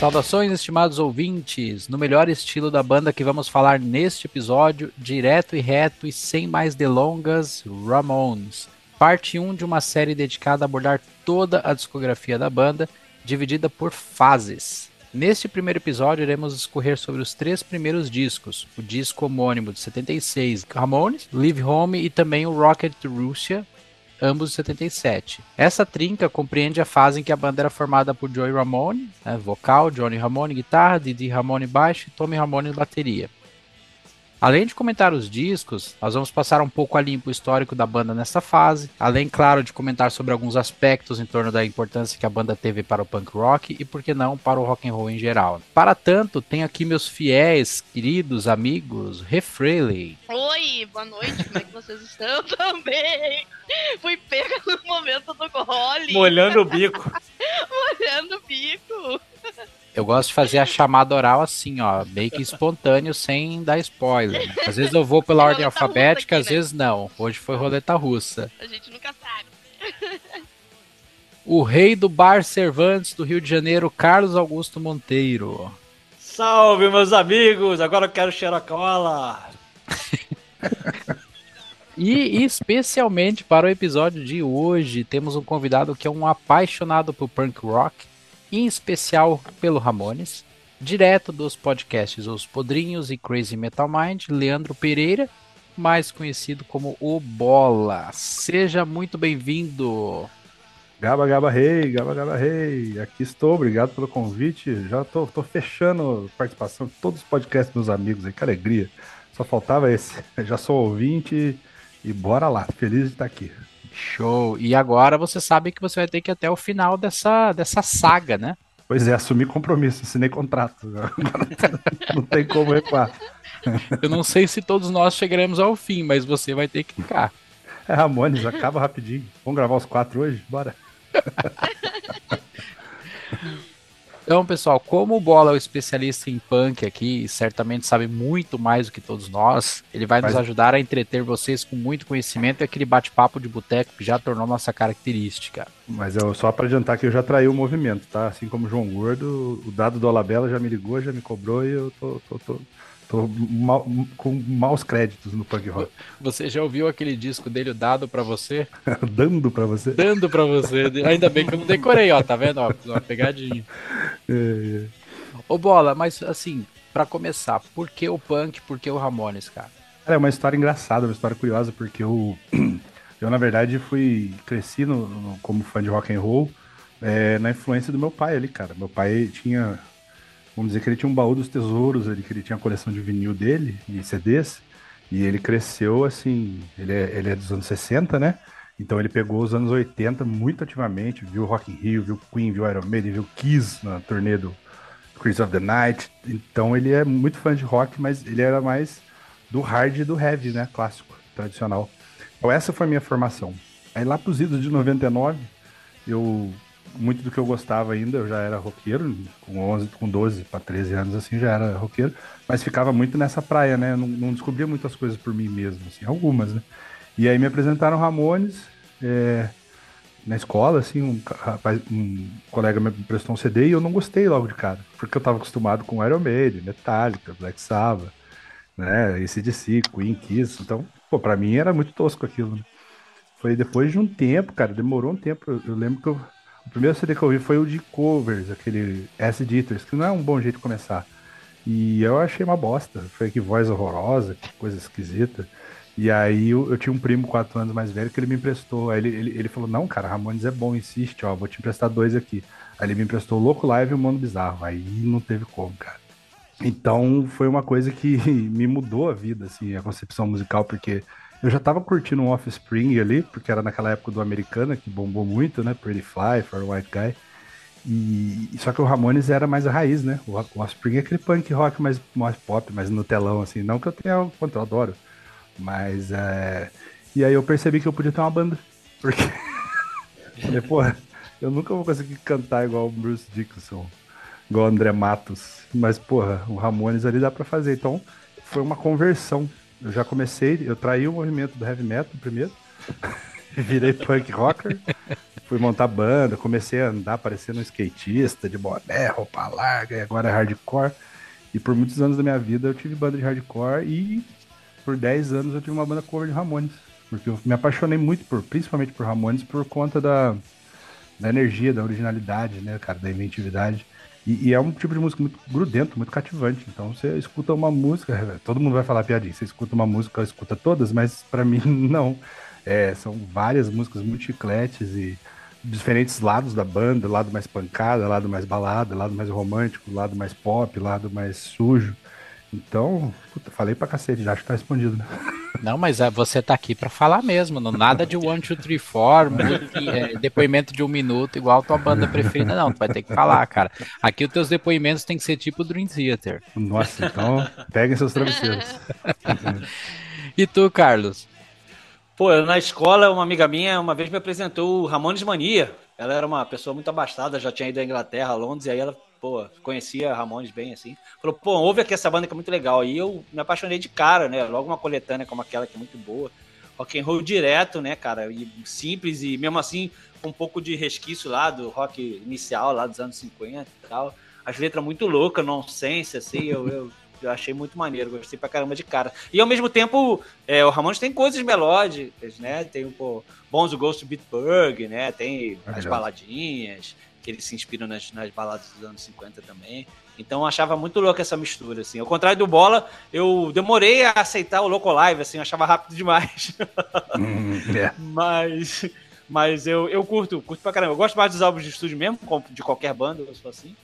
Saudações, estimados ouvintes! No melhor estilo da banda que vamos falar neste episódio, direto e reto e sem mais delongas, Ramones. Parte 1 de uma série dedicada a abordar toda a discografia da banda, dividida por fases. Neste primeiro episódio, iremos discorrer sobre os três primeiros discos: o disco homônimo de 76, Ramones, Live Home e também o Rocket to Russia, ambos de 77. Essa trinca compreende a fase em que a banda era formada por Joey Ramone, né, vocal, Johnny Ramone, guitarra, Didi Ramone, baixo e Tommy Ramone, bateria. Além de comentar os discos, nós vamos passar um pouco a limpo o histórico da banda nessa fase, além, claro, de comentar sobre alguns aspectos em torno da importância que a banda teve para o punk rock e, por que não, para o rock and roll em geral. Para tanto, tenho aqui meus fiéis, queridos amigos, Refreley. Oi, boa noite, como é que vocês estão também? Fui pega no momento do gole, Molhando o bico. molhando o bico. Eu gosto de fazer a chamada oral assim, ó, meio que espontâneo, sem dar spoiler. Às vezes eu vou pela ordem alfabética, aqui, às né? vezes não. Hoje foi roleta russa. A gente nunca sabe. O rei do bar Cervantes do Rio de Janeiro, Carlos Augusto Monteiro. Salve, meus amigos! Agora eu quero cheirar cola. E especialmente para o episódio de hoje, temos um convidado que é um apaixonado por punk rock, em especial pelo Ramones, direto dos podcasts Os Podrinhos e Crazy Metal Mind, Leandro Pereira, mais conhecido como o Bola. Seja muito bem-vindo. Gaba Gaba Rei, Gaba Gaba Rei, aqui estou, obrigado pelo convite. Já tô fechando participação em todos os podcasts dos amigos aí, que alegria. Só faltava esse. Já sou ouvinte e bora lá, feliz de estar aqui. Show. E agora você sabe que você vai ter que ir até o final dessa, dessa saga, né? Pois é, assumi compromisso, assinei contrato. Não tem como recuar. Eu não sei se todos nós chegaremos ao fim, mas você vai ter que ficar. É Ramones, acaba rapidinho. Vamos gravar os quatro hoje? Bora. Então, pessoal, como o Bola é o especialista em punk aqui e certamente sabe muito mais do que todos nós, ele vai nos Mas- ajudar a entreter vocês com muito conhecimento e aquele bate-papo de boteco que já tornou nossa característica. Mas eu, só para adiantar que eu já traí o movimento, tá? Assim como o João Gordo, o dado do Alabella já me ligou, já me cobrou e eu tô, tô, tô, tô mal- com maus créditos no punk rock. Você já ouviu aquele disco dele, dado pra você? Dando pra você. Dando pra você. Ainda bem que eu não decorei, ó, tá vendo? Ó, uma pegadinha. É, Ô, Bola, mas assim, pra começar, por que o punk, por que o Ramones, cara? Cara, é uma história engraçada, uma história curiosa, porque eu, eu na verdade, fui cresci no, no- como fã de rock and roll é, na influência do meu pai ali, cara. Meu pai tinha, vamos dizer que ele tinha um baú dos tesouros ali, que ele tinha a coleção de vinil dele, e CDs, e ele cresceu assim, ele é, ele é dos anos 60, né? Então ele pegou os anos 80 muito ativamente, viu Rock in Rio, viu Queen, viu Iron Maiden, viu Kiss na turnê do Chris of the Night. Então ele é muito fã de rock, mas ele era mais do hard e do heavy, né? Clássico, tradicional. Então essa foi a minha formação. Aí lá pros idos de 99, eu muito do que eu gostava ainda, eu já era roqueiro, com 11, com 12 para 13 anos assim, já era roqueiro, mas ficava muito nessa praia, né? Não, não descobria muitas coisas por mim mesmo, assim, algumas, né? E aí me apresentaram Ramones, é, na escola, assim, um, rapaz, um colega me prestou um CD e eu não gostei logo de cara, porque eu tava acostumado com Iron Maiden, Metallica, Black Sabbath, né, ACDC, Queen, Kiss, então, pô, pra mim era muito tosco aquilo, né? Foi depois de um tempo, cara, demorou um tempo, eu, eu lembro que eu- o primeiro CD que eu vi foi o de covers, aquele Acid Eaters, que não é um bom jeito de começar, e eu achei uma bosta, foi que voz horrorosa, que coisa esquisita, e aí eu, eu tinha um primo quatro anos mais velho que ele me emprestou. Aí ele, ele, ele falou, não, cara, Ramones é bom, insiste, ó, vou te emprestar dois aqui. Aí ele me emprestou o Louco Live e o Mundo Bizarro. Aí não teve como, cara. Então foi uma coisa que me mudou a vida, assim, a concepção musical, porque eu já tava curtindo um Offspring ali, porque era naquela época do Americana, que bombou muito, né? Pretty Fly, For White Guy. E só que o Ramones era mais a raiz, né? O, o Offspring é aquele punk rock mais, mais pop, mais no telão, assim. Não que eu tenha quanto eu adoro. Mas é. E aí eu percebi que eu podia ter uma banda. Porque. Falei, porra, eu nunca vou conseguir cantar igual o Bruce Dickinson, igual o André Matos. Mas, porra, o Ramones ali dá pra fazer. Então, foi uma conversão. Eu já comecei, eu traí o movimento do heavy metal primeiro. virei punk rocker. Fui montar banda, comecei a andar parecendo um skatista, de boné, roupa larga, e agora é hardcore. E por muitos anos da minha vida eu tive banda de hardcore e por 10 anos eu tive uma banda cover de Ramones. Porque eu me apaixonei muito por, principalmente por Ramones, por conta da, da energia, da originalidade, né, cara, da inventividade. E, e é um tipo de música muito grudento, muito cativante. Então você escuta uma música, todo mundo vai falar piadinha, você escuta uma música, escuta todas, mas para mim não. É, são várias músicas muito chicletes e diferentes lados da banda, lado mais pancada, lado mais balada, lado mais romântico, lado mais pop, lado mais sujo. Então, puta, falei pra cacete, já acho que tá respondido, né? Não, mas é, você tá aqui pra falar mesmo, não nada de one, two, three, four, é, depoimento de um minuto igual a tua banda preferida, não, tu vai ter que falar, cara. Aqui os teus depoimentos tem que ser tipo Dream Theater. Nossa, então peguem seus travesseiros. e tu, Carlos? Pô, na escola, uma amiga minha uma vez me apresentou o Ramones Mania. Ela era uma pessoa muito abastada, já tinha ido à Inglaterra, a Londres, e aí ela, pô, conhecia Ramones bem assim. Falou, pô, ouve aqui essa banda que é muito legal. E eu me apaixonei de cara, né? Logo uma coletânea como aquela que é muito boa. Rock and roll direto, né, cara? E simples e mesmo assim com um pouco de resquício lá do rock inicial, lá dos anos 50 e tal. As letras muito loucas, nonsense, assim, eu, eu eu achei muito maneiro, gostei pra caramba de cara. E ao mesmo tempo, é, o Ramones tem coisas melódicas, né? Tem o pô, Bons Ghost Bitburg, né? Tem as baladinhas, que eles se inspiram nas, nas baladas dos anos 50 também. Então eu achava muito louca essa mistura, assim. Ao contrário do Bola, eu demorei a aceitar o Loco Live, assim, eu achava rápido demais. Hum, é. Mas, mas eu, eu curto, curto pra caramba. Eu gosto mais dos álbuns de estúdio mesmo, de qualquer banda, eu sou assim.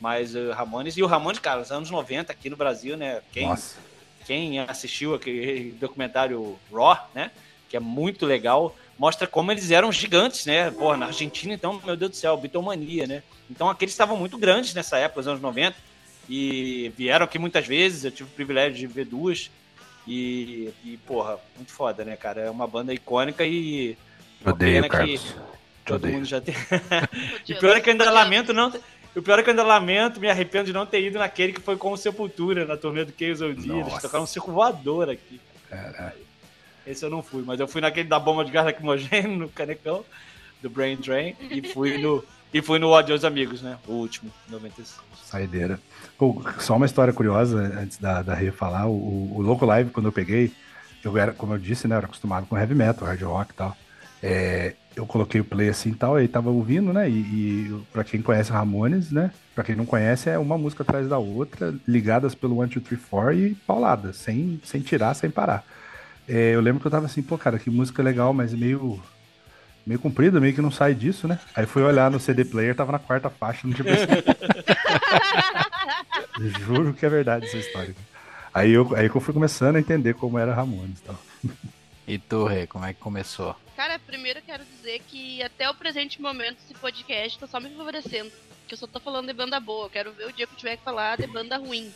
Mas o Ramones, e o Ramones, cara, nos anos 90 aqui no Brasil, né? Quem, Nossa. quem assistiu aquele documentário Raw, né? Que é muito legal, mostra como eles eram gigantes, né? Porra, na Argentina, então, meu Deus do céu, bitomania, né? Então aqueles estavam muito grandes nessa época, nos anos 90, e vieram aqui muitas vezes, eu tive o privilégio de ver duas. E, e porra, muito foda, né, cara? É uma banda icônica e. uma Odeio, pena Carlos. todo odeio. mundo já tem. E o pior é que eu ainda lamento não. O pior é que eu ainda lamento, me arrependo de não ter ido naquele que foi com o Sepultura, na turnê do Chaos OD. Eles tocaram um circo voador aqui. Caralho. Esse eu não fui, mas eu fui naquele da bomba de gás lacrimogêneo, no Canecão, do Brain Drain, e fui no. E fui no Adeus Amigos, né? O último, 96. Saideira. Pô, só uma história curiosa antes da, da Rê falar. O, o Loco Live, quando eu peguei, eu era, como eu disse, né? Eu era acostumado com heavy metal, hard rock e tal. É, eu coloquei o play assim e tal, aí tava ouvindo, né? E, e pra quem conhece Ramones, né? Pra quem não conhece, é uma música atrás da outra, ligadas pelo 1, 2, 3, 4 e paulada, sem, sem tirar, sem parar. É, eu lembro que eu tava assim, pô, cara, que música legal, mas meio. Meio comprida, meio que não sai disso, né? Aí fui olhar no CD player, tava na quarta faixa, não tinha percebido. Juro que é verdade essa história. Aí eu, aí que eu fui começando a entender como era Ramones e tal. E tu, Rê, como é que começou? Cara, primeiro eu quero dizer que até o presente momento esse podcast tá só me favorecendo. Que eu só tô falando de banda boa. Eu quero ver o dia que eu tiver que falar de banda ruim.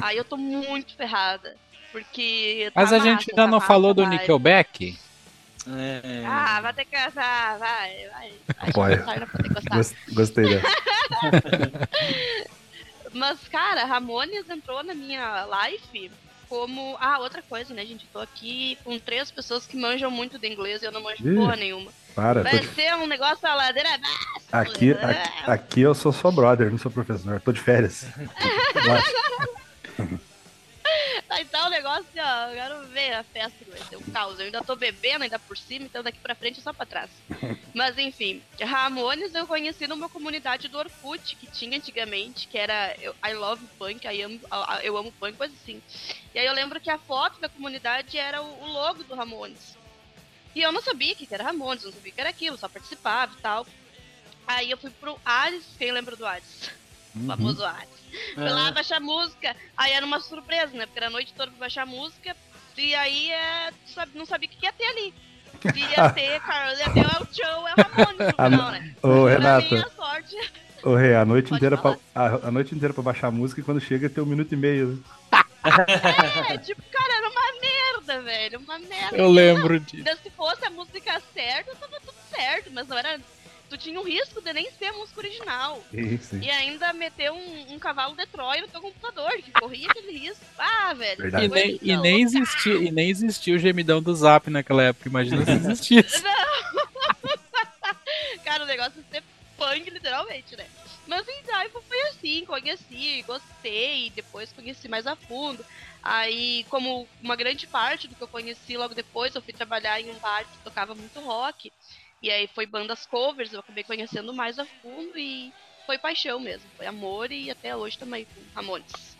Aí eu tô muito ferrada. Porque. tá Mas a gente ainda essa não falou do. Nickelback? É, Ah, vai ter que cansar, vai, vai. Apoio. Gostar. Gostei dessa. Mas, cara, Ramones entrou na minha life como. Ah, outra coisa, né, gente? Tô aqui com três pessoas que manjam muito de inglês e eu não manjo Ih, porra nenhuma. Para, tô Vai de- ser um negócio a ladeira abaixo. aqui, aqui, aqui eu sou só brother, não sou professor. Tô de férias. Tá, então o negócio, ó, eu quero ver a festa que vai ser um caos. Eu ainda tô bebendo ainda por cima, então daqui pra frente é só pra trás. Mas enfim, Ramones eu conheci numa comunidade do Orkut que tinha antigamente, que era eu- I Love Punk, I amo, eu amo punk, coisa assim. E aí eu lembro que a foto da comunidade era o, o logo do Ramones. E eu não sabia o que era Ramones, não sabia o que era aquilo, só participava e tal. Aí eu fui pro Ares, quem lembra do Ares? O famoso Ares. Fui lá baixar música. Aí era uma surpresa, né? Porque era a noite toda pra baixar música. E aí é, não sabia o que ia ter ali. Ia ter, cara, ia ter o show, é Ramones Ah, no final, né? Ô, Renata. minha sorte. Ô, Rê, a noite, Pode inteira pra, a, a noite inteira pra baixar a música e quando chega tem um minuto e meio. né? É, tipo, cara, era uma merda, velho. Uma merda. Eu lembro disso. Se fosse a música certa, tava tudo certo, mas não era. Tu tinha um risco de nem ser a música original. Sim. E ainda meter um, um cavalo de Troia no teu computador, que corria aquele risco. Ah, velho. E nem, e nem existia, e nem existia o gemidão do Zap naquela época, imagina se existisse. Não, punk, literalmente, né? Mas em Drive foi assim, conheci, gostei, depois conheci mais a fundo. Aí, como uma grande parte do que eu conheci logo depois, eu fui trabalhar em um bar que tocava muito rock. E aí foi bandas covers, eu acabei conhecendo mais a fundo e foi paixão mesmo. Foi amor e até hoje também com Ramones.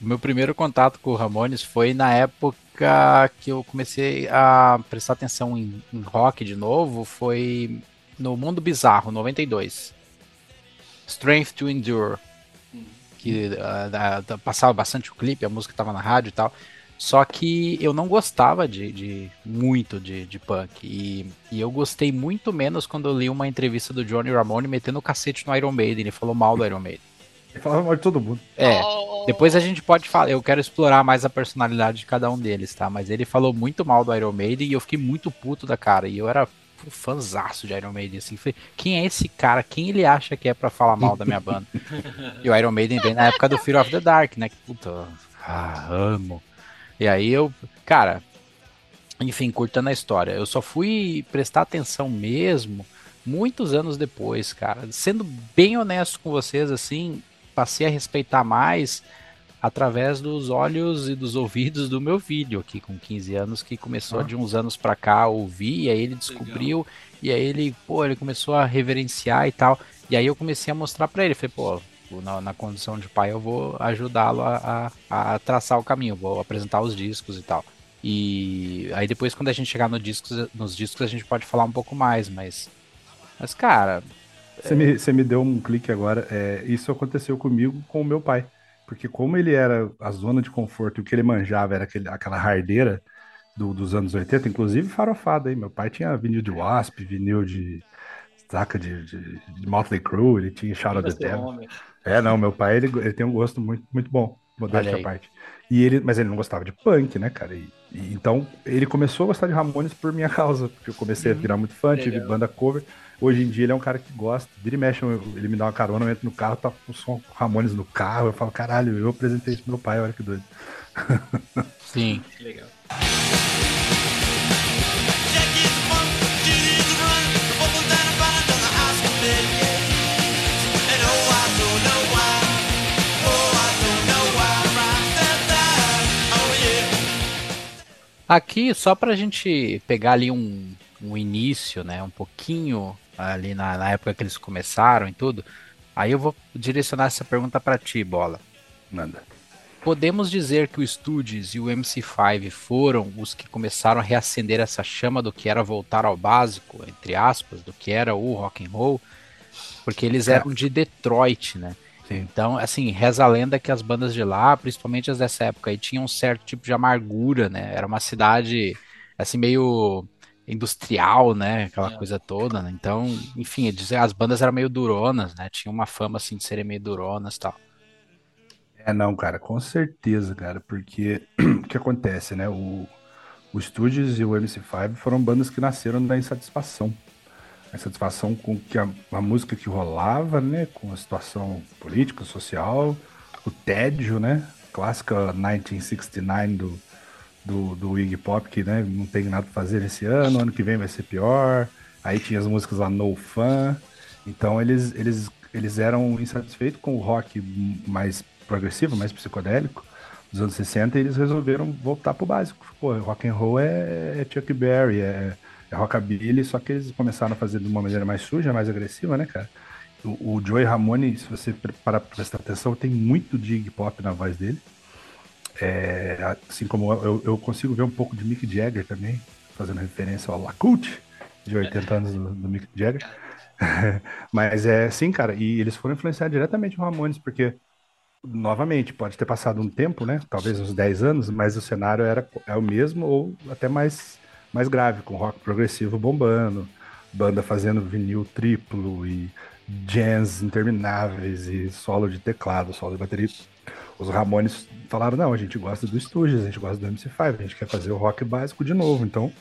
O meu primeiro contato com o Ramones foi na época que eu comecei a prestar atenção em, em rock de novo, foi no Mundo Bizarro, 92. Strength to Endure. Que uh, passava bastante o clipe, a música estava na rádio e tal. Só que eu não gostava de, de muito de, de punk. E, e, eu gostei muito menos quando eu li uma entrevista do Johnny Ramone metendo o cacete no Iron Maiden. Ele falou mal do Iron Maiden. Ele falava mal de todo mundo. É. Depois a gente pode falar. Eu quero explorar mais a personalidade de cada um deles, tá? Mas ele falou muito mal do Iron Maiden e eu fiquei muito puto da cara. E eu era fãzaço de Iron Maiden, assim. Falei, quem é esse cara? Quem ele acha que é para falar mal da minha banda? e o Iron Maiden vem na época do Fear of the Dark, né? Que puta. Ah, amo. E aí eu, cara, enfim, curtando a história, eu só fui prestar atenção mesmo muitos anos depois, cara. Sendo bem honesto com vocês, assim, passei a respeitar mais através dos olhos e dos ouvidos do meu filho aqui com 15 anos que começou ah. de uns anos para cá a ouvir e aí ele descobriu Legal. e aí ele, pô, ele começou a reverenciar e tal. E aí eu comecei a mostrar para ele, falei, pô, na, na condição de pai, eu vou ajudá-lo a, a, a, traçar o caminho, vou apresentar os discos e tal. E aí depois, quando a gente chegar no discos, nos discos, a gente pode falar um pouco mais, mas. Mas, cara. Você, é... me, você me deu um clique agora. É, isso aconteceu comigo com o meu pai. Porque como ele era a zona de conforto e o que ele manjava era aquele, aquela hardeira do, dos anos 80, inclusive farofada, hein? Meu pai tinha vinil de Wasp, vinil de saca de, de, de Motley Crue, ele tinha Shadow of the Devil. É, não, meu pai, ele, ele tem um gosto muito, muito bom, modéstia à parte. E ele, mas ele não gostava de punk, né, cara? E, e, então, ele começou a gostar de Ramones por minha causa, porque eu comecei uhum. a virar muito fã, Legal. tive banda cover. Hoje em dia ele é um cara que gosta, vira e mexe, ele me dá uma carona, eu entro no carro, tá com o som Ramones no carro, eu falo, caralho, eu apresentei isso pro meu pai, olha que doido. Sim. Legal. Aqui, só para a gente pegar ali um, um início, né, um pouquinho ali na, na, época que eles começaram e tudo, aí eu vou direcionar essa pergunta para ti, Bola. Manda. Podemos dizer que o Studios e o MC5 foram os que começaram a reacender essa chama do que era voltar ao básico, entre aspas, do que era o rock and roll, porque eles é. eram de Detroit, né? Então, assim, reza a lenda que as bandas de lá, principalmente as dessa época, aí, tinham um certo tipo de amargura, né? Era uma cidade, assim, meio industrial, né? Aquela é. coisa toda, né? Então, enfim, as bandas eram meio duronas, né? Tinha uma fama, assim, de serem meio duronas e tal. É, não, cara, com certeza, cara, porque o que acontece, né? O, o Studios e o MC5 foram bandas que nasceram da insatisfação a satisfação com que a, a, música que rolava, né, com a situação política, social, o tédio, né, clássica 1969 do, do, do Iggy Pop, que né, não tem nada para fazer esse ano, ano que vem vai ser pior. Aí tinha as músicas lá No Fun. Então eles, eles, eles eram insatisfeitos com o rock mais progressivo, mais psicodélico dos anos 60 e eles resolveram voltar pro básico. Pô, rock and roll é, é Chuck Berry, é é rockabilly, só que eles começaram a fazer de uma maneira mais suja, mais agressiva, né, cara? O, o Joey Ramone, se você para prestar atenção, tem muito de Pop na voz dele. É, assim como eu, eu, consigo ver um pouco de Mick Jagger também, fazendo referência ao Lacute, de 80 anos do, do Mick Jagger. Mas é sim, cara, e eles foram influenciados diretamente no Ramones, porque, novamente, pode ter passado um tempo, né? Talvez uns 10 anos, mas o cenário era, é o mesmo ou até mais mais grave, com rock progressivo bombando, banda fazendo vinil triplo e jams intermináveis e solo de teclado, solo de bateria. Os Ramones falaram: não, a gente gosta do Stooges, a gente gosta do MC5, a gente quer fazer o rock básico de novo. Então,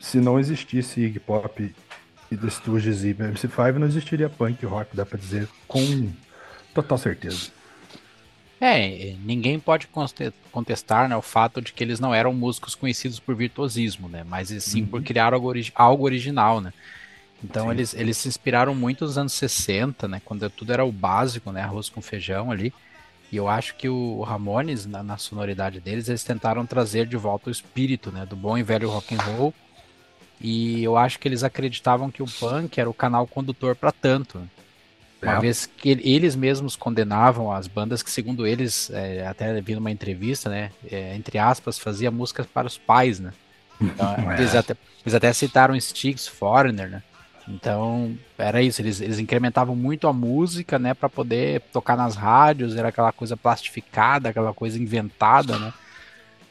se não existisse Iggy Pop e do Stooges e MC5, não existiria punk rock, dá pra dizer com total certeza. É, ninguém pode contestar né, o fato de que eles não eram músicos conhecidos por virtuosismo, né? Mas sim uhum. por criar algo, algo, original, né? Então Sim. eles, eles se inspiraram muito nos anos 60, né? Quando tudo era o básico, né? Arroz com feijão ali. E eu acho que o Ramones, na, na sonoridade deles, eles tentaram trazer de volta o espírito, né? Do bom e velho rock and roll. E eu acho que eles acreditavam que o punk era o canal condutor para tanto. Uma É. vez que ele- eles mesmos condenavam as bandas que, segundo eles, é, até vi numa entrevista, né? é, entre aspas, fazia músicas para os pais, né? Então, É. eles, até, eles até citaram Styx, Foreigner, né? Então, era isso, eles, eles incrementavam muito a música, né, para poder tocar nas rádios, era aquela coisa plastificada, aquela coisa inventada, né?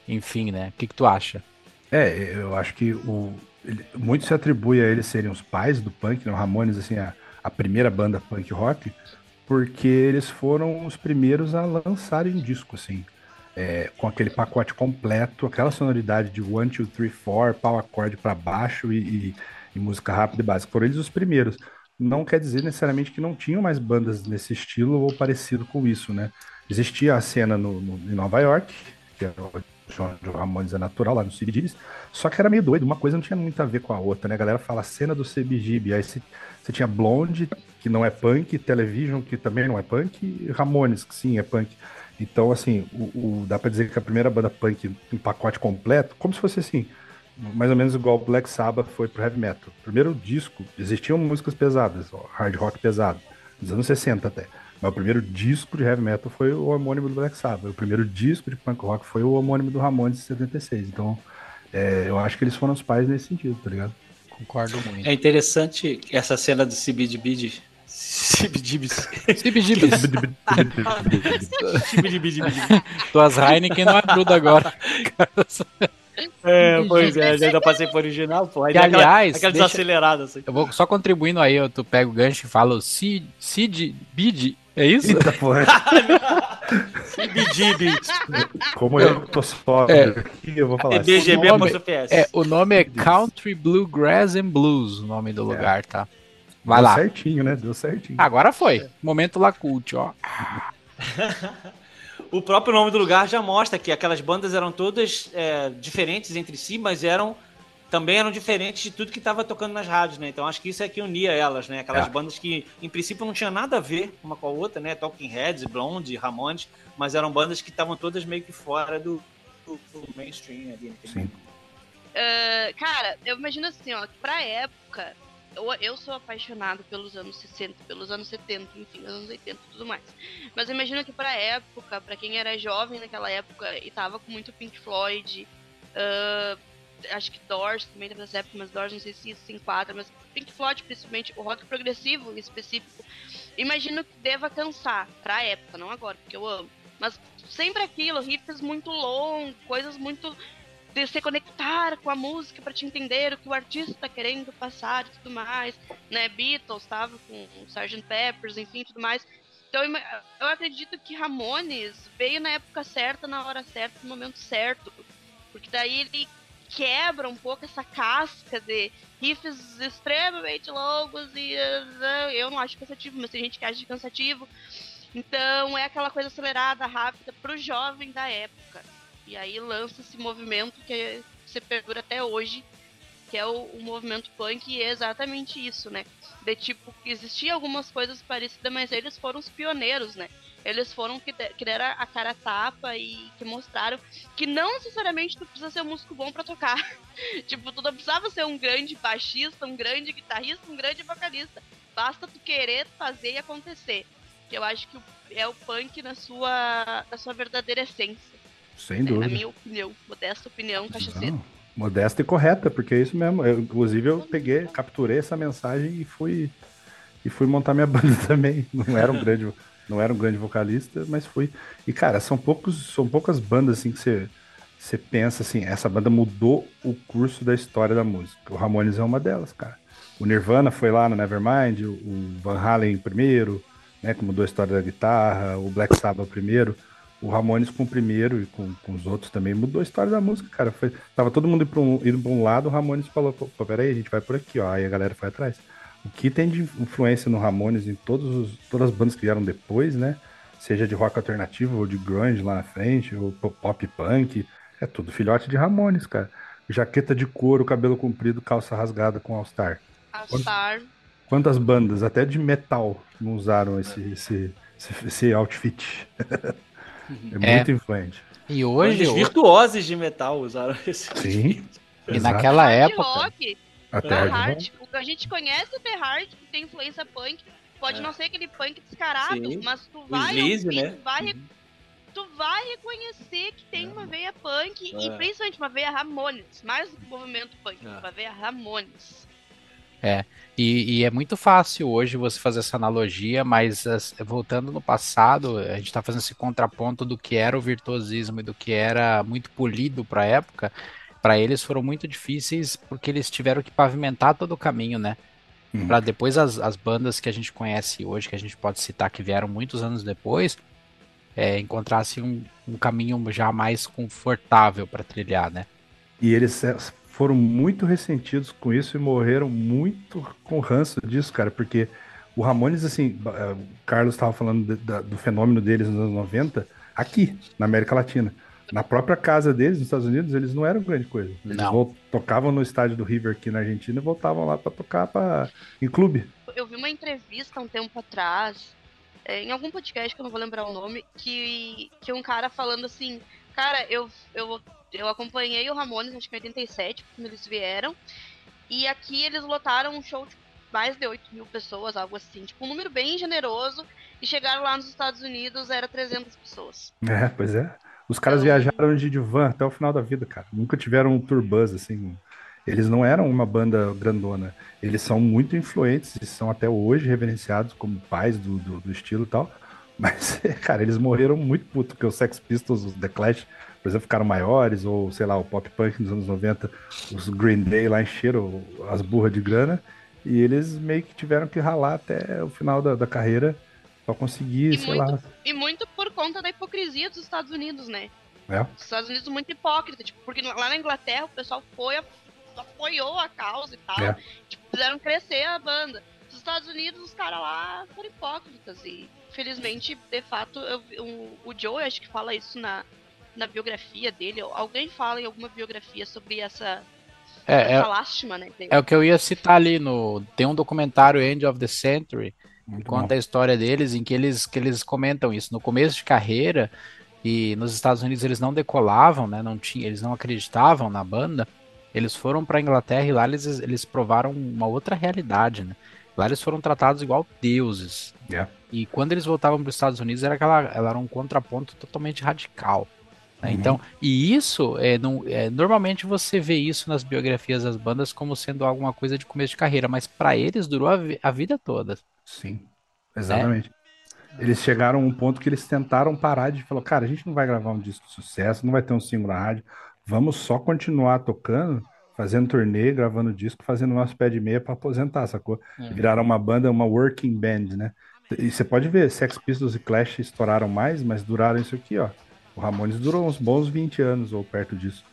Enfim, né? O que, que tu acha? É, eu acho que o, ele- muito se atribui a eles serem os pais do punk, né? O Ramones, assim, a, a primeira banda punk rock, porque eles foram os primeiros a lançarem um disco, assim, é, com aquele pacote completo, aquela sonoridade de one, two, three, four, pau acorde para baixo e, e- e música rápida e básica. Foram eles os primeiros. Não quer dizer necessariamente que não tinham mais bandas nesse estilo ou parecido com isso, né? Existia a cena no, no- em Nova York, que era onde o Ramones é natural, lá no CBGBs, só que era meio doido, uma coisa não tinha muito a ver com a outra, né? A galera fala cena do CBGB, aí você você tinha Blonde, que não é punk, Television, que também não é punk, e Ramones, que sim é punk. Então, assim, o, o- dá pra dizer que a primeira banda punk em pacote completo, como se fosse assim, mais ou menos igual Black Sabbath foi pro heavy metal. Primeiro disco, existiam músicas pesadas, hard rock pesado, nos anos 60 até. Mas o primeiro disco de heavy metal foi o homônimo do Black Sabbath. O primeiro disco de punk rock foi o homônimo do Ramones de 76. Então, é, eu acho que eles foram os pais nesse sentido, tá ligado? Concordo muito. É interessante essa cena do CBDB. CBDBs. CBGBs, tuas Heineken não ajuda agora. É, pois é, já passei por original, pô. Aí Que, dá aquela- aliás, aquela deixa- desacelerada, assim. Eu vou só contribuindo aí, eu, tu pega o gancho e fala o Cid, Cid, Bid, é isso? Eita porra, como eu tô sóbrio aqui, eu vou falar. É BGB. É, o nome é Country Bluegrass and Blues, o nome do lugar, tá? Vai Deu lá. certinho, né? Deu certinho. Agora foi. Momento Lacult, ó. O próprio nome do lugar já mostra que aquelas bandas eram todas é, diferentes entre si, mas eram também eram diferentes de tudo que estava tocando nas rádios, né? Então acho que isso é que unia elas, né? Aquelas É. bandas que em princípio não tinha nada a ver uma com a outra, né? Talking Heads, Blonde, Ramones, mas eram bandas que estavam todas meio que fora do, do- do mainstream ali. Sim. Ah, cara, eu imagino assim, ó, que pra época, eu, eu sou apaixonado pelos anos 60, pelos anos 70, enfim, anos 80 e tudo mais. Mas imagino que pra época, pra quem era jovem naquela época e tava com muito Pink Floyd, ah, acho que Doors também teve nessa época, mas Doors não sei se isso se enquadra, mas Pink Floyd principalmente, o rock progressivo em específico, imagino que deva cansar pra época, não agora, porque eu amo. Mas sempre aquilo, riffs muito longos, coisas muito de se conectar com a música para te entender o que o artista tá querendo passar e tudo mais, né? Beatles tava com o Sgt. Peppers, enfim, tudo mais. Então eu acredito que Ramones veio na época certa, na hora certa, no momento certo, porque daí ele quebra um pouco essa casca de riffs extremamente longos e uh, eu não acho cansativo, mas tem gente que acha cansativo. Então é aquela coisa acelerada, rápida pro jovem da época. E aí lança esse movimento que se perdura até hoje, que é o, o movimento punk, e é exatamente isso, né? De tipo, que existia algumas coisas parecidas, mas eles foram os pioneiros, né? Eles foram que, de- que deram a cara a tapa e que mostraram que não necessariamente tu precisa ser um músico bom pra tocar. tipo, tu não precisava ser um grande baixista, um grande guitarrista, um grande vocalista. Basta tu querer fazer e acontecer. Que eu acho que é o punk na sua, na sua verdadeira essência. Sem É, dúvida. minha opinião, modesta opinião, cachaceiro. Não, modesta e correta, porque é isso mesmo. Eu, inclusive, eu peguei, capturei essa mensagem e fui e fui montar minha banda também. Não era um grande, não era um grande vocalista, mas fui. E cara, são poucos, são poucas bandas assim que você você pensa assim, essa banda mudou o curso da história da música. O Ramones é uma delas, cara. O Nirvana foi lá no Nevermind, o- o Van Halen primeiro, né, que mudou a história da guitarra, o Black Sabbath primeiro. O Ramones com o primeiro e com, com os outros também mudou a história da música, cara. Foi, tava todo mundo indo pra, um, indo pra um lado, o Ramones falou, pô, peraí, a gente vai por aqui, ó. Aí a galera foi atrás. O que tem de influência no Ramones em todos os, todas as bandas que vieram depois, né? Seja de rock alternativo ou de grunge lá na frente, ou po- pop punk, é tudo filhote de Ramones, cara. Jaqueta de couro, cabelo comprido, calça rasgada com All-Star. Star. Quantas bandas, até de metal, não usaram esse, esse, esse, esse outfit? é É. muito influente. E Hoje, Os virtuosos de metal usaram esse. Sim. e naquela Hard época, rock, Até hard. O que a gente conhece o The Hard, que tem influência punk. Pode É. não ser aquele punk descarado, Sim. mas tu vai Sleaze, ouvir, né? tu vai, tu vai reconhecer que tem uma veia punk e É. principalmente uma veia Ramones, mais do que o movimento punk, É. uma veia Ramones. E, e é muito fácil hoje você fazer essa analogia, mas as- voltando no passado, a gente está fazendo esse contraponto do que era o virtuosismo e do que era muito polido para a época. Para eles foram muito difíceis porque eles tiveram que pavimentar todo o caminho, né? Uhum. Para depois as, as bandas que a gente conhece hoje, que a gente pode citar que vieram muitos anos depois, é, encontrassem um, um caminho já mais confortável para trilhar, né? E eles é, foram muito ressentidos com isso e morreram muito com ranço disso, cara, porque o Ramones, assim, eh, o Carlos estava falando de- da- do fenômeno deles nos anos 90, aqui, na América Latina. Na própria casa deles, nos Estados Unidos, eles não eram grande coisa. Eles Não. tocavam no estádio do River aqui na Argentina e voltavam lá para tocar pra, em clube. Eu vi uma entrevista um tempo atrás, é, em algum podcast que eu não vou lembrar o nome, que, que um cara falando assim, cara, eu, eu, eu acompanhei o Ramones, acho que em 87, quando eles vieram, e aqui eles lotaram um show de mais de 8 mil pessoas, algo assim, tipo um número bem generoso, e chegaram lá nos Estados Unidos, era 300 pessoas. É, pois é. Os caras Então- viajaram de van até o final da vida, cara. Nunca tiveram um tour bus, assim. Eles não eram uma banda grandona. Eles são muito influentes e são até hoje reverenciados como pais do, do, do estilo e tal. Mas, cara, eles morreram muito puto, porque os Sex Pistols, os The Clash, por exemplo, ficaram maiores, ou sei lá, o pop punk nos anos 90, os Green Day lá encheram as burras de grana, e eles meio que tiveram que ralar até o final da, da carreira pra conseguir, E sei muito- lá. E muito por conta da hipocrisia dos Estados Unidos, né? É. Os Estados Unidos muito hipócrita, tipo, porque lá na Inglaterra o pessoal foi, apoiou a causa e tal, É. tipo, fizeram crescer a banda. Nos Estados Unidos, os caras lá foram hipócritas e, felizmente, de fato, eu o, o Joe, acho que fala isso na, na biografia dele, alguém fala em alguma biografia sobre essa, É, é, essa lástima, né? é o que eu ia citar ali no. Tem um documentário End of the Century Muito conta a história deles em que eles, que eles comentam isso. No começo de carreira, e nos Estados Unidos eles não decolavam, né? Não tinha, eles não acreditavam na banda. Eles foram para Inglaterra e lá eles, eles provaram uma outra realidade, né? Lá eles foram tratados igual deuses. É. E quando eles voltavam para os Estados Unidos era aquela, ela era um contraponto totalmente radical. Né? Uhum. Então, e isso é, não, é, normalmente você vê isso nas biografias das bandas como sendo alguma coisa de começo de carreira, mas para eles durou a, a vida toda. Sim, exatamente. Eles chegaram a um ponto que eles tentaram parar de falar, cara, a gente não vai gravar um disco de sucesso, não vai ter um single na rádio, vamos só continuar tocando, fazendo turnê, gravando disco, fazendo nosso pé de meia para aposentar, sacou? Uhum. Viraram uma banda, uma working band, né? E você pode ver, Sex Pistols e Clash estouraram mais, mas duraram isso aqui, ó. O Ramones durou uns bons 20 anos ou perto disso.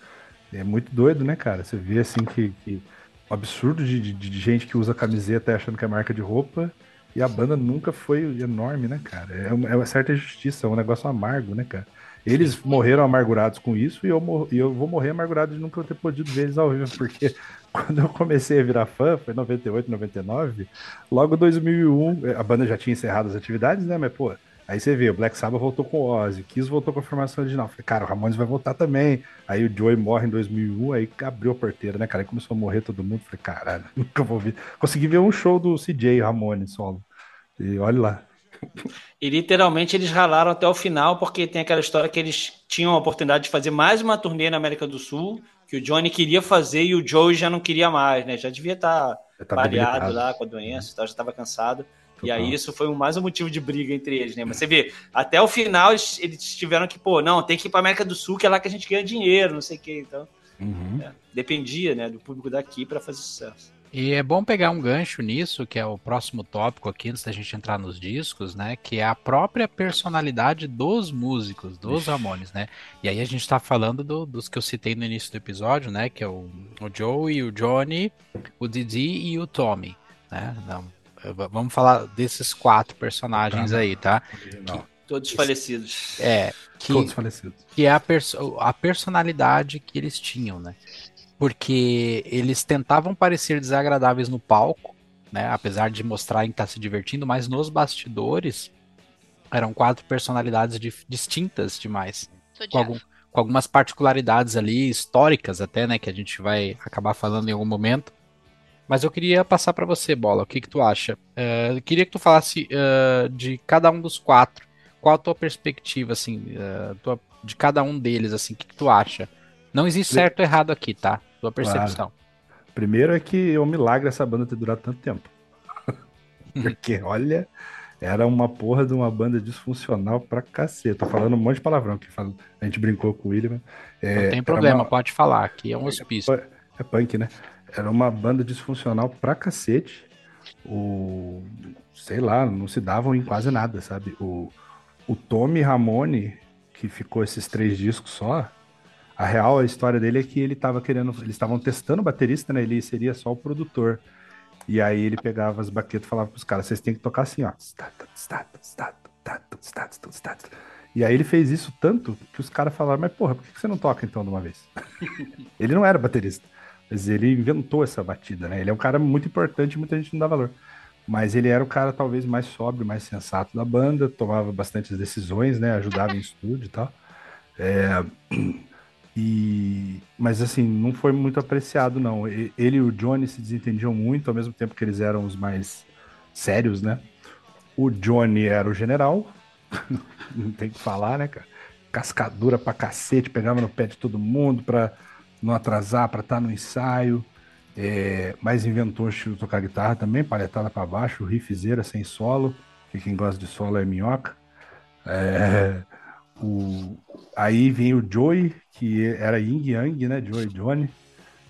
É muito doido, né, cara? Você vê assim que, que um absurdo de, de- de gente que usa camiseta achando que é marca de roupa e a banda nunca foi enorme, né, cara? É uma, é uma certa injustiça, é um negócio amargo, né, cara? Eles morreram amargurados com isso e eu, e eu vou morrer amargurado de nunca ter podido ver eles ao vivo, porque quando eu comecei a virar fã, foi em 98, 99, logo 2001, a banda já tinha encerrado as atividades, né, mas pô, aí você vê, o Black Sabbath voltou com o Ozzy, Kiss voltou com a formação original, falei, cara, o Ramones vai voltar também, aí o Joey morre em 2001, aí abriu a porteira, né, cara, aí começou a morrer todo mundo, falei, caralho, nunca vou ver, consegui ver um show do CJ Ramones solo, e olha lá. E literalmente eles ralaram até o final, porque tem aquela história que eles tinham a oportunidade de fazer mais uma turnê na América do Sul, que o Johnny queria fazer e o Joey já não queria mais, né? Já devia estar tá baleado lá com a doença, e tal, já estava cansado. E Total. aí isso foi mais um motivo de briga entre eles, né? Mas você vê, até o final eles, eles tiveram que, pô, não, tem que ir para América do Sul, que é lá que a gente ganha dinheiro, não sei o quê. Então, Uhum. dependia, né, do público daqui para fazer sucesso. E é bom pegar um gancho nisso, que é o próximo tópico aqui, antes da gente entrar nos discos, né? Que é a própria personalidade dos músicos, dos. Ramones, né? E aí a gente tá falando do- dos que eu citei no início do episódio, né? Que é o, o Joey, o Johnny, o Didi e o Tommy, né? Não, vamos falar desses quatro personagens Tá. aí, tá? Original. Todos falecidos. É, que, Todos falecidos. que é a, perso a personalidade que eles tinham, né? porque eles tentavam parecer desagradáveis no palco, né? Apesar de mostrarem que tá se divertindo, mas nos bastidores eram quatro personalidades dif- distintas demais. Com, algum- com algumas particularidades ali, históricas até, né? Que a gente vai acabar falando em algum momento. Mas eu queria passar para você, Bola. O que que tu acha? Eu queria que tu falasse eh, de cada um dos quatro. Qual a tua perspectiva, assim, eh, tua- de cada um deles, assim, o que que tu acha? Não existe certo ou errado aqui, tá? Tua percepção. Primeiro é que é um milagre essa banda ter durado tanto tempo. Porque, olha, era uma porra de uma banda disfuncional pra cacete. Tô falando um monte de palavrão que fala- a gente brincou com o William. É, Não tem problema, uma- pode falar. Aqui é um hospício. É punk, né? Era uma banda disfuncional pra cacete. O, sei lá, não se davam em quase nada, sabe? O, o Tommy Ramone, que ficou esses três discos só, a real a história dele é que ele tava querendo, eles estavam testando o baterista, né? Ele seria só o produtor. E aí ele pegava as baquetas e falava pros caras, vocês têm que tocar assim, ó. E aí ele fez isso tanto que os caras falaram, mas porra, por que você não toca então de uma vez? ele não era baterista, mas ele inventou essa batida, né? Ele é um cara muito importante e muita gente não dá valor. Mas ele era o cara talvez mais sóbrio, mais sensato da banda, tomava bastantes decisões, né? Ajudava em estúdio e tal. É, e, mas assim, não foi muito apreciado, não. Ele e o Johnny se desentendiam muito, ao mesmo tempo que eles eram os mais sérios, né? O Johnny era o general, não tem que falar, né, cara? Cascadura pra cacete, pegava no pé de todo mundo pra não atrasar, pra estar no ensaio. É, mas inventou o estilo de tocar guitarra também, palhetada pra baixo, riffzeira sem solo, que quem gosta de solo é minhoca. É, o, aí vem o Joey, que era Yin Yang, né? Joey Johnny.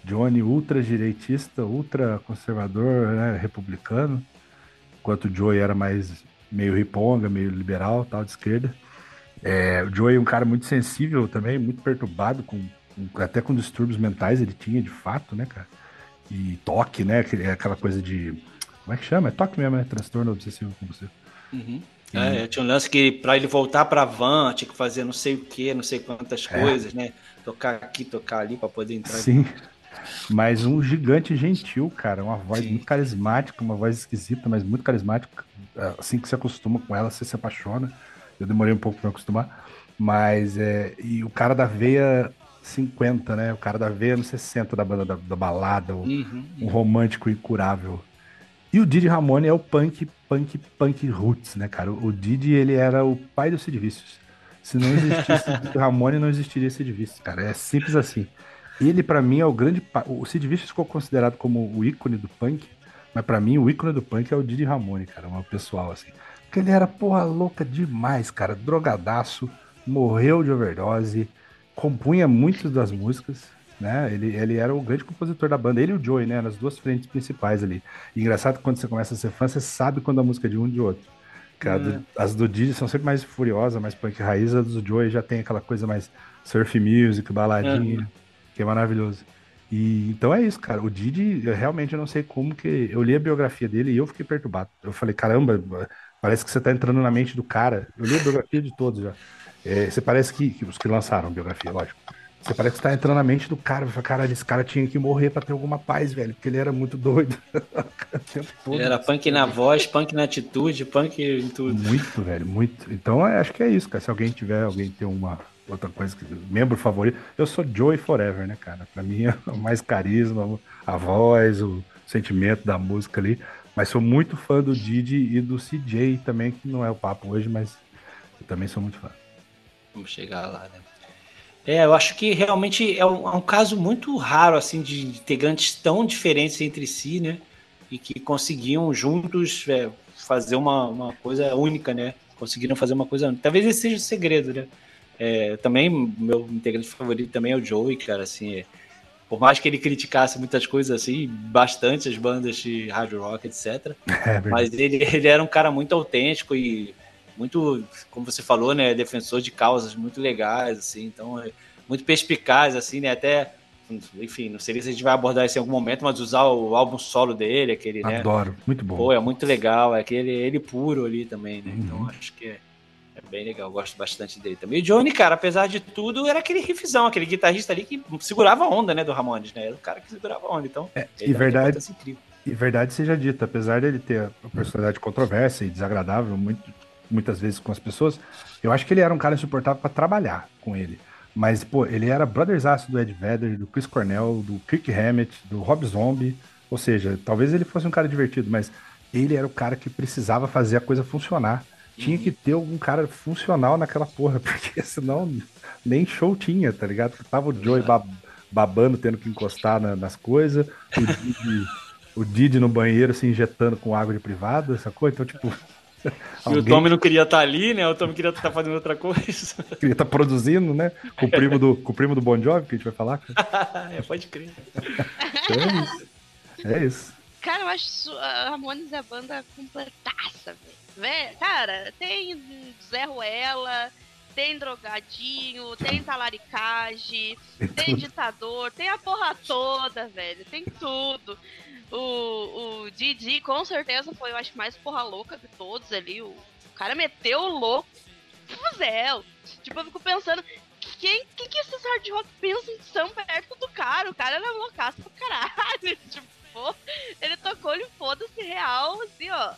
Johnny ultra direitista, ultra conservador, né? republicano. Enquanto o Joey era mais meio riponga, meio liberal, tal, de esquerda. É, o Joey é um cara muito sensível também, muito perturbado, com- até com distúrbios mentais ele tinha de fato, né, cara? E toque, né? Aquela coisa de. Como é que chama? É toque mesmo, né? Transtorno obsessivo compulsivo. Uhum. É, tinha um lance que pra ele voltar pra van tinha que fazer não sei o que, não sei quantas É. coisas, né? Tocar aqui, tocar ali pra poder entrar. Sim. Mas um gigante gentil, cara. Uma voz Sim. muito carismática, uma voz esquisita, mas muito carismática. Assim que você acostuma com ela, você se apaixona. Eu demorei um pouco pra me acostumar. Mas é. E o cara da veia 50, né? O cara da veia no 60 da banda da, da balada, o, Uhum. um romântico incurável. E o Didi Ramone é o punk, punk, punk roots, né, cara? O Didi, ele era o pai do Sid Vicious. Se não existisse o Didi Ramone, não existiria Sid Vicious, cara. É simples assim. Ele, pra mim, é o grande... pa- O Sid Vicious ficou considerado como o ícone do punk, mas pra mim, o ícone do punk é o Didi Ramone, cara. O pessoal, assim. Porque ele era porra louca demais, cara. Drogadaço, morreu de overdose, compunha muitas das músicas, né? Ele, ele era o grande compositor da banda, ele e o Joey, né? Nas duas frentes principais ali. E engraçado que quando você começa a ser fã, você sabe quando a música é de um e de outro. Do- as do Didi são sempre mais furiosas, mais punk raiz, as do Joey já tem aquela coisa mais surf music, baladinha, que é maravilhoso. E então é isso, cara. O Didi, eu realmente eu não sei como que. Eu li a biografia dele e eu fiquei perturbado. Eu falei, caramba, parece que você tá entrando na mente do cara. Eu li a biografia de todos já. É, você parece que, que os que lançaram biografia, lógico. Você parece que tá entrando na mente do cara. Eu falei, caralho, esse cara tinha que morrer pra ter alguma paz, velho, porque ele era muito doido. Todo. Era punk na voz, punk na atitude, punk em tudo. Muito, velho, muito. Então, é, acho que é isso, cara. Se alguém tiver, alguém tem uma outra coisa, que, membro favorito, eu sou Joey Forever, né, cara? Pra mim é o mais carisma, a voz, o sentimento da música ali. Mas sou muito fã do Didi e do CJ também, que não é o papo hoje, mas eu também sou muito fã. Vamos chegar lá, né? É, eu acho que realmente é um, é um caso muito raro, assim, de integrantes tão diferentes entre si, né? E que conseguiam juntos é, fazer uma, uma coisa única, né? Conseguiram fazer uma coisa única. Talvez esse seja o segredo, né? É, também, meu integrante favorito também é o Joey, cara, assim, é, por mais que ele criticasse muitas coisas, assim, bastante as bandas de hard rock, etc., É mas ele, ele era um cara muito autêntico e muito, como você falou, né, defensor de causas muito legais, assim, então é muito perspicaz, assim, né, até, enfim, não sei se a gente vai abordar isso em algum momento, mas usar o álbum solo dele, aquele, né, Adoro, muito bom. pô, é muito legal, é aquele ele puro ali também, né, então Uhum. acho que é, É bem legal, gosto bastante dele também. E o Johnny, cara, apesar de tudo, era aquele riffzão, aquele guitarrista ali que segurava a onda, né, do Ramones, né? Era o cara que segurava a onda, então. É, e verdade, incrível. e verdade seja dita, apesar dele ter uma personalidade controversa e desagradável muito, muitas vezes com as pessoas, eu acho que ele era um cara insuportável pra trabalhar com ele. Mas, pô, ele era brotherzaço do Ed Vedder, do Chris Cornell, do Kirk Hammett, do Rob Zombie. Ou seja, talvez ele fosse um cara divertido, mas ele era o cara que precisava fazer a coisa funcionar. Tinha que ter algum cara funcional naquela porra, porque senão nem show tinha, tá ligado? Tava o Joey bab- babando, tendo que encostar na- nas coisas, o Didi, o Didi no banheiro se injetando com água de privada, sacou? Então, tipo. E o Tommy não queria estar ali, né? O Tommy queria estar fazendo outra coisa. queria estar produzindo, né? Com o primo do, com o primo do Bon Jovi, que a gente vai falar. cara. é, pode crer. Então é isso. É isso. Cara, eu acho a Ramones é a banda completaça, velho. Cara, tem Zé Ruela, tem drogadinho, tem talaricagem, tem ditador, tem a porra toda, velho. Tem tudo. O, o Didi, com certeza, foi, eu acho, mais porra louca de todos ali. O, o cara meteu o louco fuzel. Tipo, eu fico pensando, quem, quem que esses hard rock pensam que são perto do cara? O cara era loucaço pra caralho. Tipo, ele tocou-lhe foda-se real, assim, ó.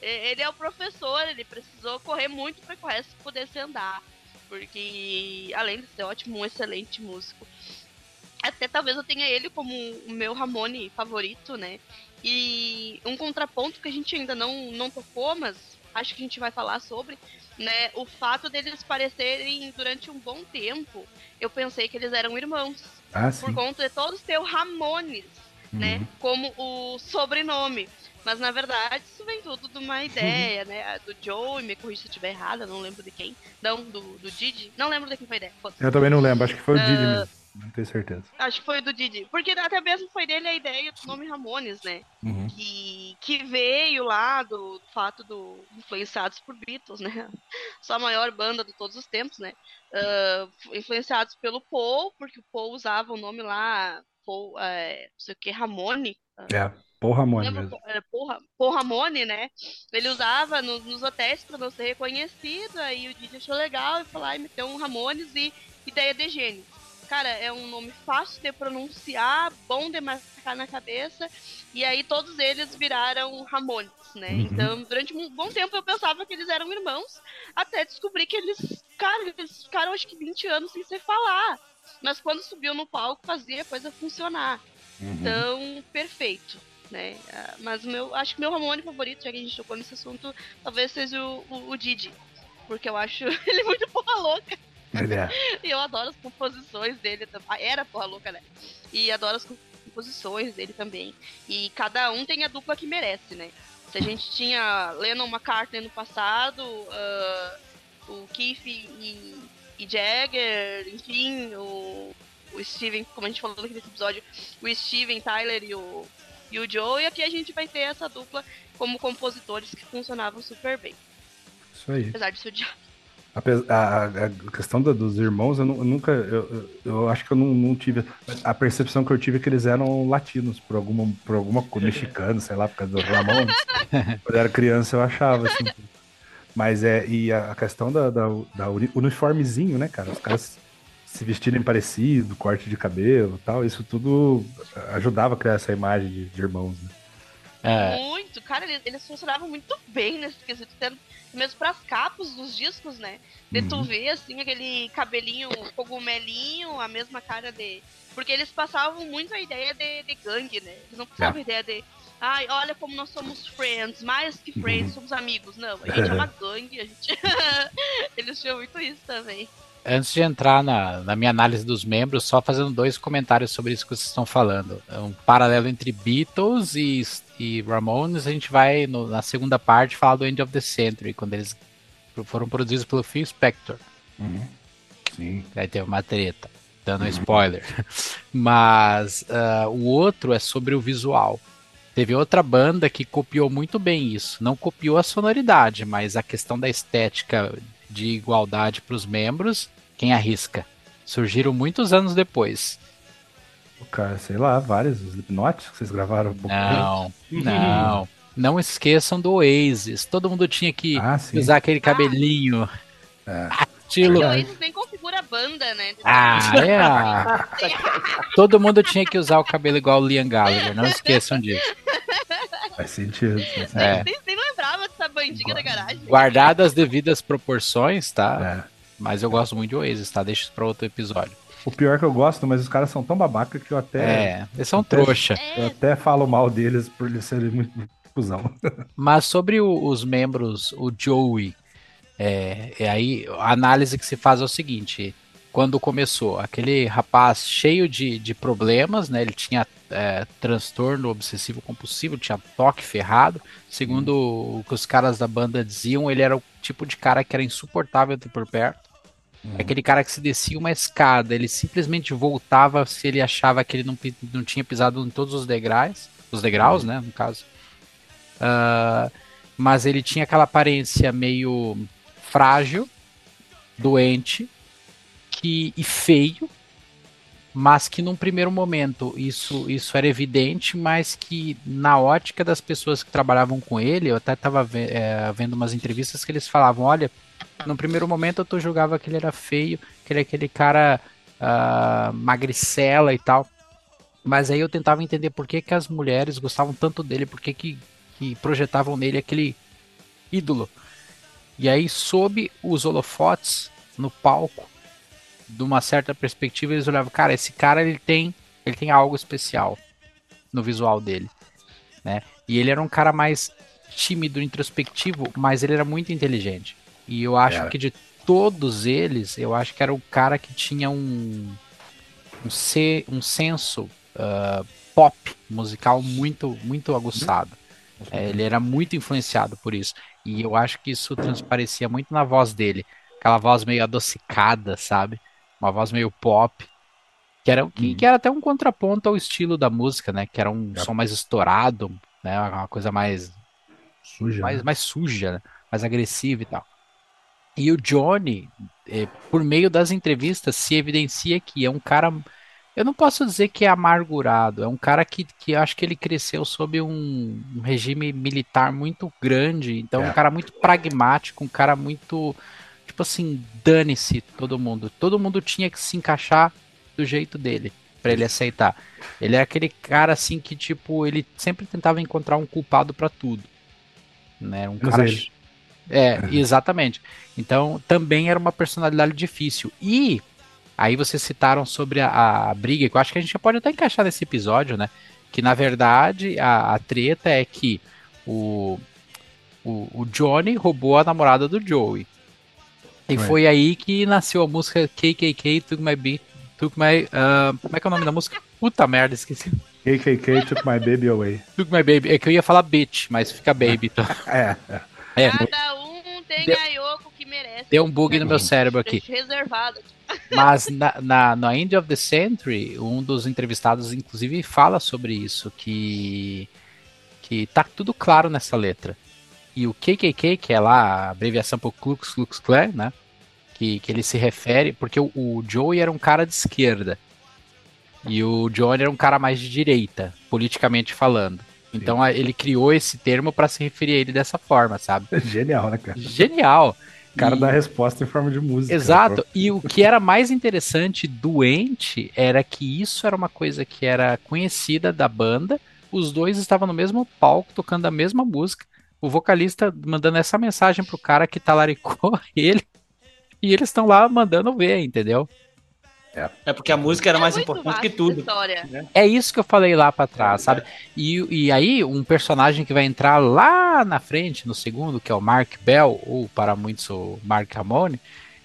Ele é o professor, ele precisou correr muito pra que o resto pudesse andar. Porque, além de ser ótimo, um excelente músico. Até talvez eu tenha ele como o meu Ramone favorito, né? E um contraponto que a gente ainda não, não tocou, mas acho que a gente vai falar sobre, né? O fato deles parecerem durante um bom tempo. Eu pensei que eles eram irmãos. Ah, Por conta de todos ter o Ramones, né? Como o sobrenome. Mas na verdade isso vem tudo de uma ideia, né? Do Joe, me corrija se eu estiver errada, não lembro de quem. Não, do, do Didi. Não lembro de quem foi a ideia. Eu também não lembro, acho que foi o Didi Ah. mesmo. Não tenho certeza. Acho que foi do Didi. Porque até mesmo foi dele a ideia do nome Ramones, né? Uhum. Que, que veio lá do fato do influenciados por Beatles, né? Só a maior banda de todos os tempos, né? Ah, influenciados pelo Paul, porque o Paul usava o nome lá, Paul, é, não sei o que, Ramone. É, porra, Lembra? mesmo. Era Paul, Paul Ramone, né? Ele usava no- nos hotéis para não ser reconhecido, aí o Didi achou legal e falou, ai, meteu um Ramones e ideia de gênio. Cara, é um nome fácil de pronunciar, bom de marcar na cabeça, e aí todos eles viraram Ramones, né? Uhum. Então, durante um bom tempo eu pensava que eles eram irmãos, até descobri que eles, cara, eles ficaram acho que 20 anos sem se falar. Mas quando subiu no palco, fazia a coisa funcionar. Uhum. Então, perfeito. Né? Ah, Mas meu, acho que meu Ramone favorito, já que a gente tocou nesse assunto, talvez seja o, o, o Didi. Porque eu acho ele muito porra louca. É. E eu adoro as composições dele também. Ah, Era porra louca, né? E adoro as composições dele também. E cada um tem a dupla que merece, né? Se a gente tinha Lennon McCartney no passado, ah, o Keith e, e Jagger, enfim, o, o Steven, como a gente falou naquele episódio, o Steven Tyler e o, e o Joe, e aqui a gente vai ter essa dupla como compositores que funcionavam super bem, Isso aí. apesar de ser odiado. A, a- a questão da- dos irmãos, eu, eu nunca. Eu, eu- acho que eu não, não tive. A percepção que eu tive é que eles eram latinos, por alguma, por alguma coisa, mexicano, sei lá, por causa do Ramones. Quando eu era criança, eu achava, assim. Mas é. E a, a questão da, da, da uni- uniformezinho, né, cara? Os caras se vestirem parecido, corte de cabelo e tal, isso tudo ajudava a criar essa imagem de, de irmãos, né? É, Muito, cara, eles, eles funcionavam muito bem nesse quesito, mesmo pras capas dos discos, né? De tu Uhum. ver, assim, aquele cabelinho cogumelinho, a mesma cara de. Porque eles passavam muito a ideia de, de gangue, né? Eles não passavam a ideia de. Ai, olha como nós somos friends, mais que friends, somos amigos. Não, a gente é uma gangue, a gente. eles tinham muito isso também. Antes de entrar na, na minha análise dos membros, só fazendo dois comentários sobre isso que vocês estão falando. Um paralelo entre Beatles e, e Ramones, a gente vai no- na segunda parte falar do End of the Century, quando eles foram produzidos pelo Phil Spector. Sim. Aí teve uma treta, dando um spoiler. Mas ah, o outro é sobre o visual. Teve outra banda que copiou muito bem isso. Não copiou a sonoridade, mas a questão da estética de igualdade para os membros, quem arrisca? Surgiram muitos anos depois. O cara, sei lá, vários Slipknot que vocês gravaram um pouco. Não, não, Não esqueçam do Oasis. Todo mundo tinha que Ah, usar aquele cabelinho. É. Estilo. O Oasis nem configura a banda, né? Ah, é. Todo mundo tinha que usar o cabelo igual o Liam Gallagher. Não esqueçam disso. Faz sentido. faz sentido. É. Nem, nem lembrava dessa bandinha da garagem. Guardado as devidas proporções, tá? É. Mas eu gosto muito de Oasis, tá? Deixa isso pra outro episódio. O pior é que eu gosto, mas os caras são tão babaca que eu até, É, eles são até- trouxa. eu até falo mal deles por eles serem muito cuzão. Mas sobre o- os membros, o Joey, é, é aí a análise que se faz é o seguinte: quando começou, aquele rapaz cheio de, de problemas, né? Ele tinha é, transtorno obsessivo compulsivo, tinha toque ferrado. Segundo o que os caras da banda diziam, ele era o tipo de cara que era insuportável ter por perto. Aquele cara que se descia uma escada, ele simplesmente voltava se ele achava que ele não, não tinha pisado em todos os degraus, os degraus, né, no caso. Ah, mas ele tinha aquela aparência meio frágil, doente que, e feio, mas que num primeiro momento isso, isso era evidente, mas que na ótica das pessoas que trabalhavam com ele, eu até estava vendo umas entrevistas que eles falavam, olha, no primeiro momento eu tô julgava que ele era feio, que ele é aquele cara ah, magricela e tal, mas aí eu tentava entender por que, que as mulheres gostavam tanto dele, por que, que, que projetavam nele aquele ídolo. E aí, sob os holofotes, no palco, de uma certa perspectiva, eles olhavam, cara, esse cara ele tem, ele tem algo especial no visual dele, né? E ele era um cara mais tímido, introspectivo, mas ele era muito inteligente. E eu acho que de todos eles, eu acho que era o cara que tinha um um, se, um senso ah, pop musical muito muito aguçado. É, ele era muito influenciado por isso. E eu acho que isso transparecia muito na voz dele. Aquela voz meio adocicada, sabe? Uma voz meio pop. Que era, que, que era até um contraponto ao estilo da música, né? Que era um Yep. som mais estourado, né? Uma coisa mais, Suja. mais, né? mais suja, né? mais agressiva e tal. E o Johnny, eh, por meio das entrevistas, se evidencia que é um cara. Eu não posso dizer que é amargurado, é um cara que, que acho que ele cresceu sob um, um regime militar muito grande, então É. um cara muito pragmático, um cara muito. Tipo assim, dane-se todo mundo. Todo mundo tinha que se encaixar do jeito dele, pra ele aceitar. Ele é aquele cara assim que, tipo, ele sempre tentava encontrar um culpado pra tudo. Né? Um cara. ele. É, exatamente. Então, também era uma personalidade difícil. E aí vocês citaram sobre a, a briga, que eu acho que a gente já pode até encaixar nesse episódio, né? Que na verdade a, a treta é que o, o, o Johnny roubou a namorada do Joey. E Right. foi aí que nasceu a música KKK Took My Beat. Took My. ah, como é que é o nome da música? Puta merda, esqueci. KKK took my baby away. Took My Baby. É que eu ia falar bitch, mas fica baby. Então. É, é. É, Cada um tem Deu- a Yoko que merece. deu um bug no meu cérebro aqui. Reservado. Mas na, na, no End of the Century, um dos entrevistados, inclusive, fala sobre isso, que, que tá tudo claro nessa letra. E o KKK, que é lá a abreviação para o Klux Klux Klan, né? Que, que ele se refere, porque o, o Joey era um cara de esquerda. E o Johnny era um cara mais de direita, politicamente falando. Então ele criou esse termo para se referir a ele dessa forma, sabe? Genial, né, cara? Genial! O cara E- dá resposta em forma de música. Exato. E o que era mais interessante doente era que isso era uma coisa que era conhecida da banda. Os dois estavam no mesmo palco tocando a mesma música. O vocalista mandando essa mensagem pro cara que talaricou ele. E eles estão lá mandando ver, entendeu? É porque a música era É mais importante que tudo. História. É isso que eu falei lá pra trás, sabe? E, e aí, um personagem que vai entrar lá na frente, no segundo, que é o Mark Bell, ou para muitos o Mark Ramone,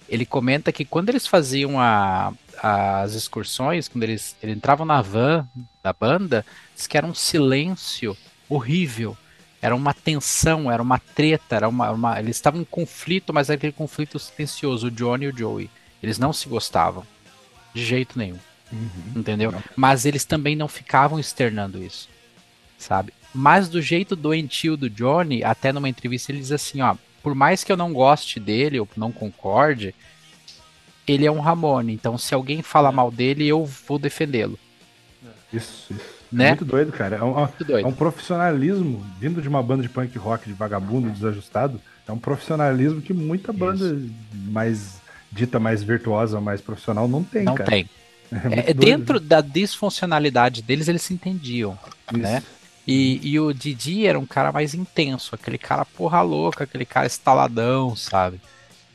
ele comenta que quando eles faziam a- as excursões, quando eles, eles entravam na van da banda, diz que era um silêncio horrível. Era uma tensão, era uma treta, era uma, uma- eles estavam em conflito, mas era aquele conflito silencioso, o Johnny e o Joey. Eles não se gostavam, de jeito nenhum entendeu? Não. Mas eles também não ficavam externando isso, sabe? Mas do jeito doentio do Johnny, até numa entrevista ele diz assim, ó, por mais que eu não goste dele ou não concorde, ele é um Ramone, então se alguém fala mal dele, eu vou defendê-lo. Isso, isso. Né? É muito doido, cara. É um, Muito doido. é um profissionalismo vindo de uma banda de punk rock de vagabundo, desajustado. É um profissionalismo que muita banda mais dita mais virtuosa, mais profissional não tem, Não cara. tem. É, É, dentro da disfuncionalidade deles, eles se entendiam, Isso. né? E, e o Didi era um cara mais intenso, aquele cara porra louca, aquele cara estaladão, sabe?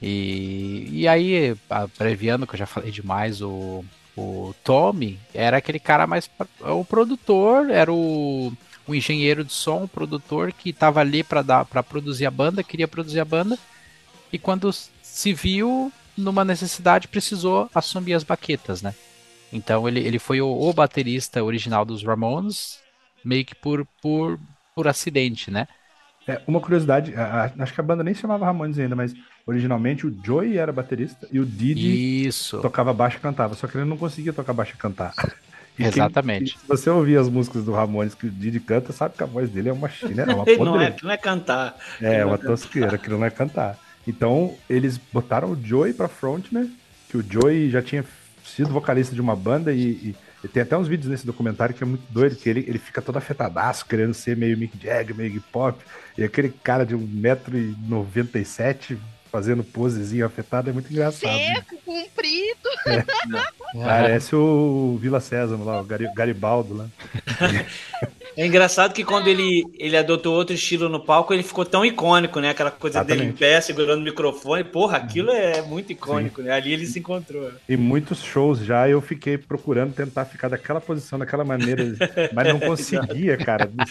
E, e aí, abreviando, que eu já falei demais, o, o Tommy era aquele cara mais. O produtor, era o, o engenheiro de som, o produtor que tava ali para produzir a banda, queria produzir a banda, e quando se viu numa necessidade, precisou assumir as baquetas, né? Então ele, ele foi o, o baterista original dos Ramones, meio que por, por, por acidente, né? É, uma curiosidade, a- a- acho que a banda nem se chamava Ramones ainda, mas originalmente o Joey era baterista e o Didi Isso, tocava baixo e cantava, só que ele não conseguia tocar baixo e cantar. E quem- exatamente. e se você ouvir as músicas do Ramones que o Didi canta, sabe que a voz dele é uma china, é uma Ele não, é, não é cantar. É, uma tosqueira, aquilo não é cantar. Então, eles botaram o Joey pra front, né? Que o Joey já tinha sido vocalista de uma banda e- e tem até uns vídeos nesse documentário que é muito doido, que ele, ele fica todo afetadaço, querendo ser meio Mick Jagger, meio Iggy Pop, e aquele cara de 1,97m fazendo posezinho afetado é muito engraçado. né? Seco, comprido. Parece o Vila Sésamo lá, o Gari- Garibaldo lá. É engraçado que quando ele, ele adotou outro estilo no palco, ele ficou tão icônico, né? Aquela coisa dele em Exatamente. pé, segurando o microfone. Porra, aquilo é muito icônico, né? Ali ele se encontrou. E muitos shows já eu fiquei procurando tentar ficar daquela posição, daquela maneira, mas não conseguia, cara. Não-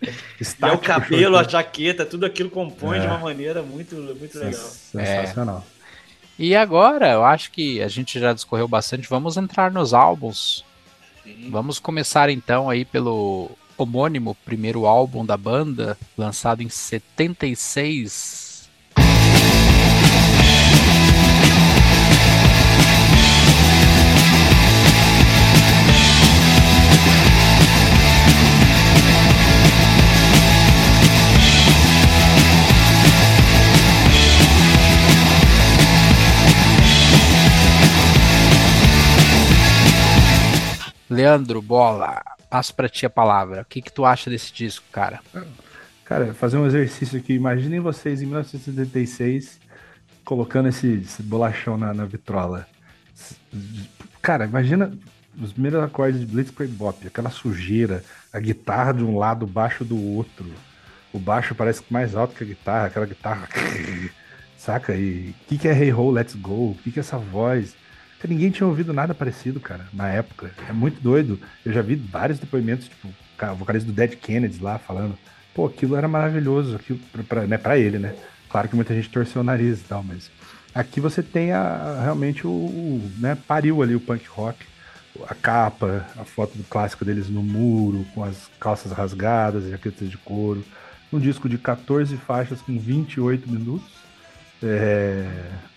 E é o cabelo, show. a jaqueta, tudo aquilo compõe É. de uma maneira muito, muito legal. Sensacional. E agora, eu acho que a gente já discorreu bastante, vamos entrar nos álbuns. Vamos começar então aí pelo homônimo primeiro álbum da banda, lançado em 76. Leandro, bola, passo pra ti a palavra. O que, que tu acha desse disco, cara? Cara, fazer um exercício aqui. Imaginem vocês em 1976 colocando esse, esse bolachão na, na vitrola. Cara, imagina os primeiros acordes de Blitzkrieg Bop, aquela sujeira, a guitarra de um lado, o baixo do outro. O baixo parece mais alto que a guitarra, aquela guitarra. Saca? E o que, que é Hey Ho, Let's Go? O que, que é essa voz? Ninguém tinha ouvido nada parecido, cara, na época. É muito doido. Eu já vi vários depoimentos, tipo, o vocalista do Dead Kennedy lá falando. Pô, aquilo era maravilhoso, aquilo pra, pra, né, pra ele, né? Claro que muita gente torceu o nariz e tal, mas aqui você tem a, realmente o, o, né, pariu ali o punk rock, a capa, a foto do clássico deles no muro, com as calças rasgadas, jaquetas de couro, um disco de 14 faixas com 28 minutos, é,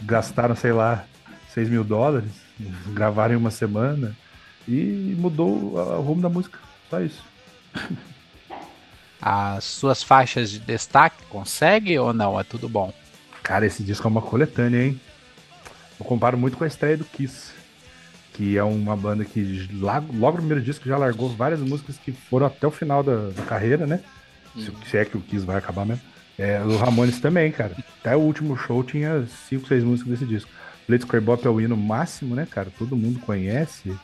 gastaram, sei lá, 6 mil dólares, gravaram em uma semana e mudou o rumo da música, só isso. As suas faixas de destaque consegue ou não? É tudo bom? Cara, esse disco é uma coletânea, hein? Eu comparo muito com a estreia do Kiss, que é uma banda que logo no primeiro disco já largou várias músicas que foram até o final da, da carreira, né? Se, se é que o Kiss vai acabar mesmo. É, o Ramones também, cara. Até o último show tinha cinco, seis músicas desse disco. Blitzkrieg Bop é o hino máximo, né, cara? Todo mundo conhece.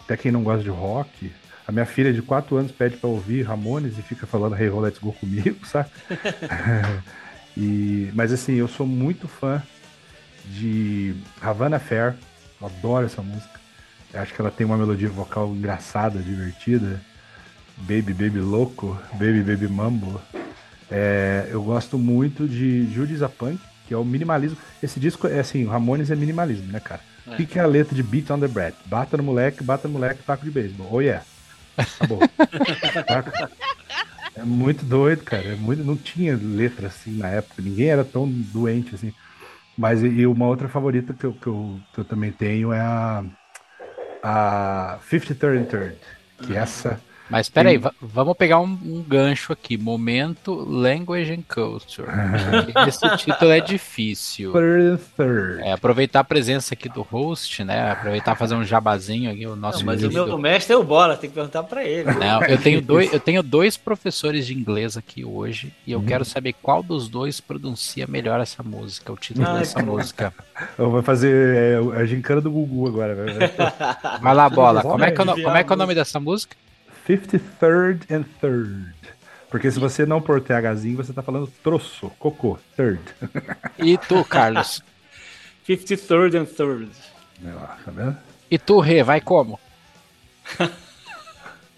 Até quem não gosta de rock. A minha filha de 4 anos pede pra ouvir Ramones e fica falando Hey Ho, Let's Go comigo, sabe? E, mas assim, eu sou muito fã de Havana Fair. Eu adoro essa música. Eu acho que ela tem uma melodia vocal engraçada, divertida. Baby Baby Louco, Baby Baby Mambo. É, eu gosto muito de Judas a Punk, que é o minimalismo. Esse disco é assim, o Ramones é minimalismo, né, cara? O que, que é a letra de Beat on the Bread? Bata no moleque, bata no moleque, taco de beisebol. Oh yeah. Acabou. É muito doido, cara. É muito, não tinha letra assim na época. Ninguém era tão doente assim. Mas e, uma outra favorita que eu, que eu, que eu também tenho é a, a 50 Third Third. Que essa Mas peraí, aí, vamos pegar um, um, gancho aqui. Momento Language and Culture. Esse título é difícil. É, aproveitar a presença aqui do host, né? Aproveitar fazer um jabazinho aqui. O nosso Não, mas o meu mestre é o Bola, tem que perguntar para ele. Não, eu tenho dois, eu tenho dois professores de inglês aqui hoje e eu hum. quero saber qual dos dois pronuncia melhor essa música, o título Ai, dessa música. Eu vou fazer é, a gincana do Gugu agora. Vai lá, Bola. Como é, que, como é que é o nome dessa música? 53rd and third. Porque se você não pôr THzinho, você tá falando troço, cocô, third. E tu, Carlos? 53rd and third. Lá, tá vendo? E tu, Rê, vai como?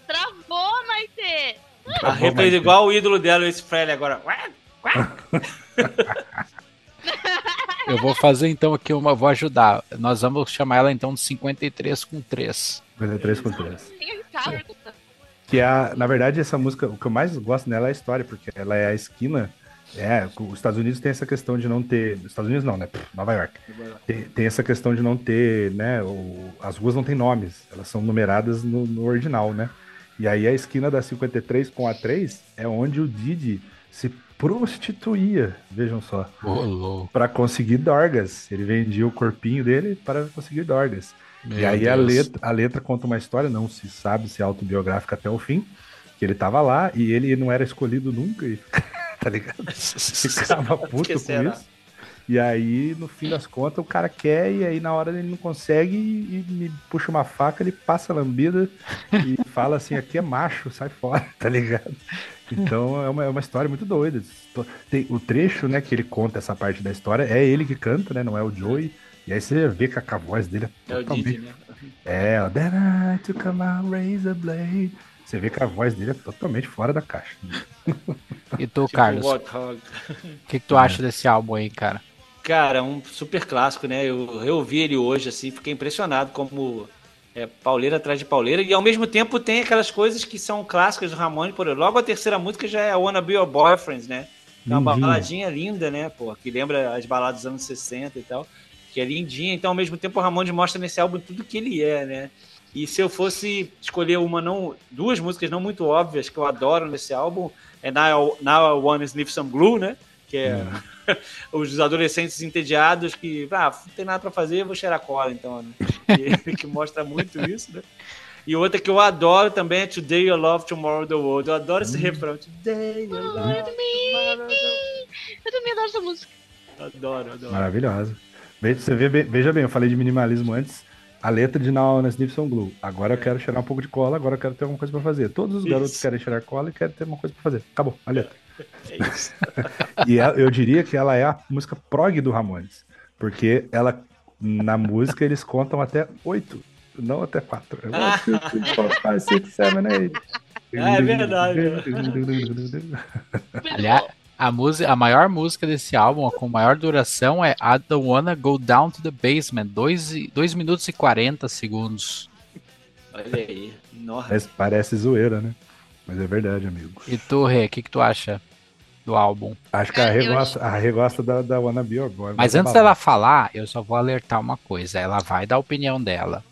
Travou, Maite! A Rê fez igual o ídolo dela, esse Fred agora. Eu vou fazer então aqui uma, vou ajudar. Nós vamos chamar ela então de 53 com 3. 53 com 3. Que é, na verdade, essa música, o que eu mais gosto nela é a história, porque ela é a esquina. É, os Estados Unidos tem essa questão de não ter. Estados Unidos não, né? Nova York. Tem, tem essa questão de não ter, né? O, as ruas não têm nomes, elas são numeradas no, no original, né? E aí a esquina da 53 com a 3 é onde o Didi se prostituía, vejam só, oh, para conseguir dorgas. Ele vendia o corpinho dele para conseguir dorgas. Meu e aí a letra, a letra conta uma história, não se sabe se é autobiográfica até o fim, que ele tava lá e ele não era escolhido nunca, e, tá ligado? Ficava puto com será? isso. E aí, no fim das contas, o cara quer, e aí na hora ele não consegue, e, e me puxa uma faca, ele passa a lambida e fala assim, aqui é macho, sai fora, tá ligado? Então é uma, é uma história muito doida. Tem, o trecho, né, que ele conta essa parte da história, é ele que canta, né, não é o Joey. E aí você vê que a voz dele é, é totalmente... Didi, né? É, ó, Then I took a razor blade. Você vê que a voz dele é totalmente fora da caixa. E tu, tipo Carlos? O que, que tu acha desse álbum aí, cara? Cara, um super clássico, né? Eu, eu ouvi ele hoje, assim, fiquei impressionado como é pauleira atrás de pauleira. E ao mesmo tempo tem aquelas coisas que são clássicas do Ramone, por logo a terceira música já é a Wanna Be Your Boyfriend, né? É uma baladinha linda, né, pô? Que lembra as baladas dos anos 60 e tal que é lindinha. Então, ao mesmo tempo, o Ramones mostra nesse álbum tudo que ele é, né? E se eu fosse escolher uma não, duas músicas não muito óbvias que eu adoro nesse álbum, é Now, Now I Wanna Sniff Some Glue, né? Que é hum. os adolescentes entediados que, ah, não tem nada para fazer, vou cheirar cola, então, né? que, que mostra muito isso, né? E outra que eu adoro também é Today You Love, Tomorrow the World. Eu adoro esse hum. refrão. Today You Love, Tomorrow the World. Eu também adoro essa música. Adoro, adoro. Maravilhosa. Você vê, veja bem, eu falei de minimalismo antes. A letra de Now na Sniff Glue. Agora eu quero cheirar um pouco de cola, agora eu quero ter alguma coisa pra fazer. Todos os isso. garotos querem cheirar cola e querem ter uma coisa pra fazer. Acabou, a letra. É isso. e eu diria que ela é a música prog do Ramones. Porque ela, na música, eles contam até oito, não até quatro. Ah. é verdade. Aliás, a, música, a maior música desse álbum, com maior duração, é I Don't Wanna Go Down to the Basement, 2 minutos e 40 segundos. Olha aí, Parece, parece zoeira, né? Mas é verdade, amigo. E tu, Rê, o que, que tu acha do álbum? Acho que a Rê gosta, a Rê gosta da, da Wanna Be Your Boy. Mas antes dela falar, eu só vou alertar uma coisa. Ela vai dar a opinião dela,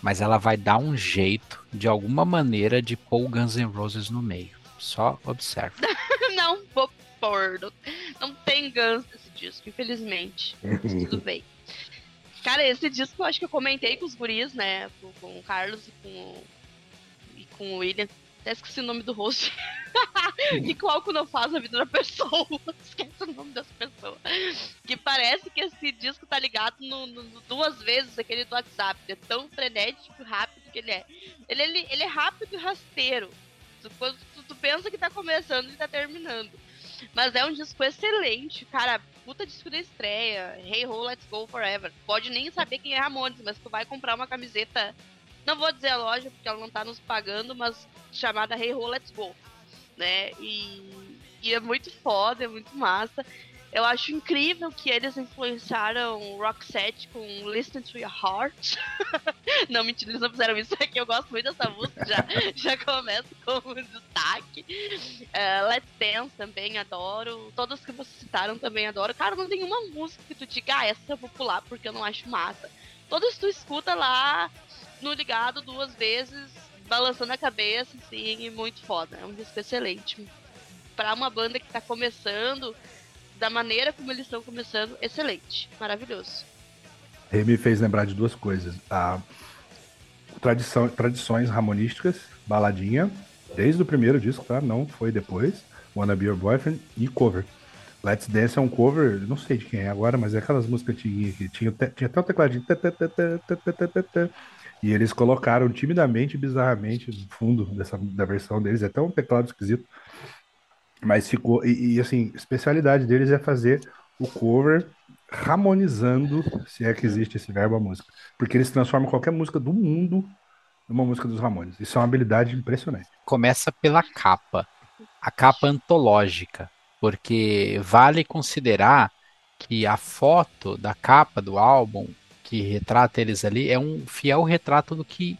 mas ela vai dar um jeito, de alguma maneira, de pôr o Guns N' Roses no meio. Só observa. não vou Não, não tem Guns nesse disco, infelizmente. Tudo bem. Cara, esse disco eu acho que eu comentei com os guris, né? Com, com o Carlos e com, e com o William. Até esqueci o nome do host. e com álcool não faz a vida da pessoa. Esquece o nome dessa pessoa. Que parece que esse disco tá ligado no, no, no duas vezes aquele do WhatsApp. É tão frenético e rápido que ele é. Ele, ele, ele é rápido e rasteiro. Quando tu, tu pensa que tá começando, ele tá terminando. Mas é um disco excelente, cara. Puta disco da estreia. Hey Ho, Let's Go Forever. Pode nem saber quem é Ramones, mas tu vai comprar uma camiseta. Não vou dizer a loja, porque ela não tá nos pagando, mas chamada Hey Ho, Let's Go. Né? E, e é muito foda, é muito massa. Eu acho incrível que eles influenciaram Roxette com Listen to Your Heart. não, mentira, eles não fizeram isso, é que eu gosto muito dessa música, já, já começo com um destaque. Uh, Let's Dance também adoro. Todas que vocês citaram também adoro. Cara, não tem uma música que tu diga, ah, essa eu vou pular porque eu não acho massa. Todas tu escuta lá no ligado duas vezes, balançando a cabeça, assim, e muito foda. É um disco excelente. Pra uma banda que tá começando, da maneira como eles estão começando, excelente. Maravilhoso. Ele me fez lembrar de duas coisas. A tradição, tradições ramonísticas, baladinha, desde o primeiro disco, tá? Não foi depois. Wanna Be Your Boyfriend e cover. Let's Dance é um cover, não sei de quem é agora, mas é aquelas músicas antiguinhas que tinha, tinha até o tecladinho. E eles colocaram timidamente bizarramente no fundo dessa, da versão deles, é até um teclado esquisito. Mas ficou. E, e assim, especialidade deles é fazer o cover harmonizando, se é que existe esse verbo, a música. Porque eles transformam qualquer música do mundo numa música dos Ramones. Isso é uma habilidade impressionante. Começa pela capa. A capa antológica. Porque vale considerar que a foto da capa do álbum que retrata eles ali é um fiel retrato do que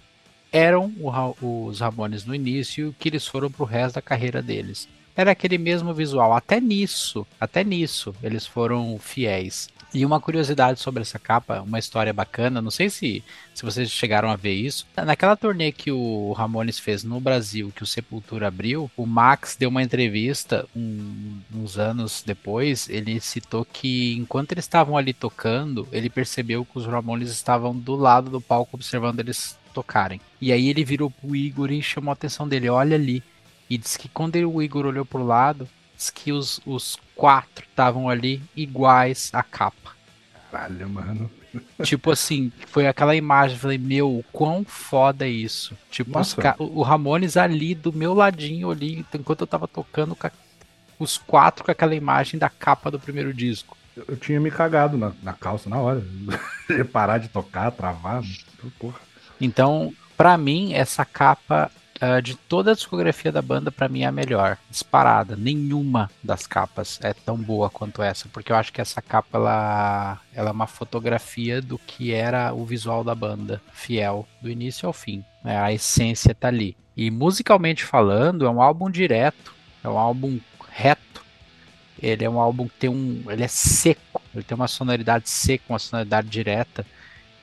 eram os Ramones no início e o que eles foram pro resto da carreira deles. Era aquele mesmo visual, até nisso, até nisso eles foram fiéis. E uma curiosidade sobre essa capa, uma história bacana, não sei se, se vocês chegaram a ver isso. Naquela turnê que o Ramones fez no Brasil, que o Sepultura abriu, o Max deu uma entrevista um, uns anos depois. Ele citou que enquanto eles estavam ali tocando, ele percebeu que os Ramones estavam do lado do palco observando eles tocarem. E aí ele virou pro Igor e chamou a atenção dele: olha ali. E disse que quando o Igor olhou pro lado, que os, os quatro estavam ali iguais à capa. Caralho, mano. Tipo assim, foi aquela imagem, falei, meu, quão foda é isso. Tipo, os, o Ramones ali do meu ladinho ali, enquanto eu tava tocando os quatro com aquela imagem da capa do primeiro disco. Eu, eu tinha me cagado na, na calça na hora. parar de tocar, travar, porra. Então, para mim, essa capa Uh, de toda a discografia da banda, para mim é a melhor. Disparada. Nenhuma das capas é tão boa quanto essa, porque eu acho que essa capa ela, ela é uma fotografia do que era o visual da banda, fiel, do início ao fim. Né? A essência tá ali. E musicalmente falando, é um álbum direto, é um álbum reto. Ele é um álbum que tem um. Ele é seco, ele tem uma sonoridade seca, uma sonoridade direta.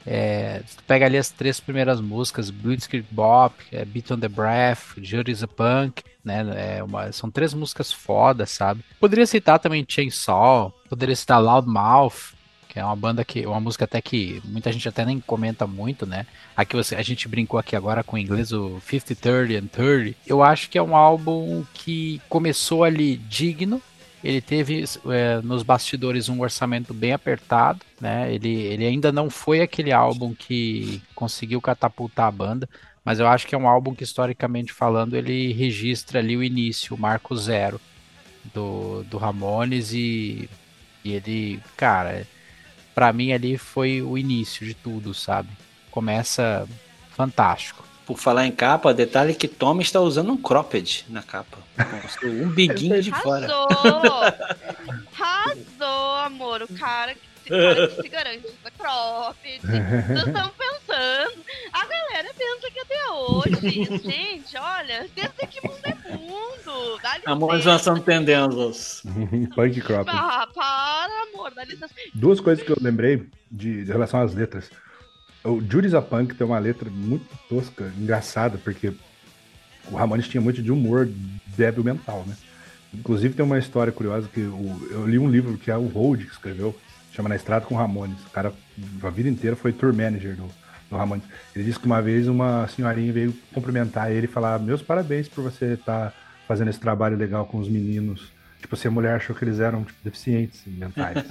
É, pega ali as três primeiras músicas, Blitzkrieg Bop, é, Beat on the Breath, Judy's a Punk, né? É uma, são três músicas fodas, sabe? Poderia citar também Chainsaw, poderia citar Loudmouth, que é uma banda que, uma música até que muita gente até nem comenta muito, né? Aqui você, a gente brincou aqui agora com o inglês o 50, 30 and 30. Eu acho que é um álbum que começou ali digno, ele teve é, nos bastidores um orçamento bem apertado, né? Ele, ele ainda não foi aquele álbum que conseguiu catapultar a banda, mas eu acho que é um álbum que, historicamente falando, ele registra ali o início, o marco zero do, do Ramones e, e ele, cara, para mim ali foi o início de tudo, sabe? Começa fantástico. Por falar em capa, detalhe que Tommy está usando um cropped na capa. Com um biguinho de fora. Arrasou, amor. O cara que, cara que se garante usa cropped. Nós estamos pensando. A galera pensa que até hoje, gente, olha, pensa que mundo é mundo. Dá Amor, já são tendências. Punk cropped. Ah, para, amor, dá licença. Duas coisas que eu lembrei de, de relação às letras. O Judas a Punk tem uma letra muito tosca, engraçada, porque o Ramones tinha muito de humor débil mental, né? Inclusive tem uma história curiosa que o, eu li um livro que é o Hold que escreveu, chama Na Estrada com Ramones. O cara, a vida inteira, foi tour manager do, do Ramones. Ele disse que uma vez uma senhorinha veio cumprimentar ele e falar: Meus parabéns por você estar tá fazendo esse trabalho legal com os meninos. Tipo, se a mulher achou que eles eram tipo, deficientes mentais.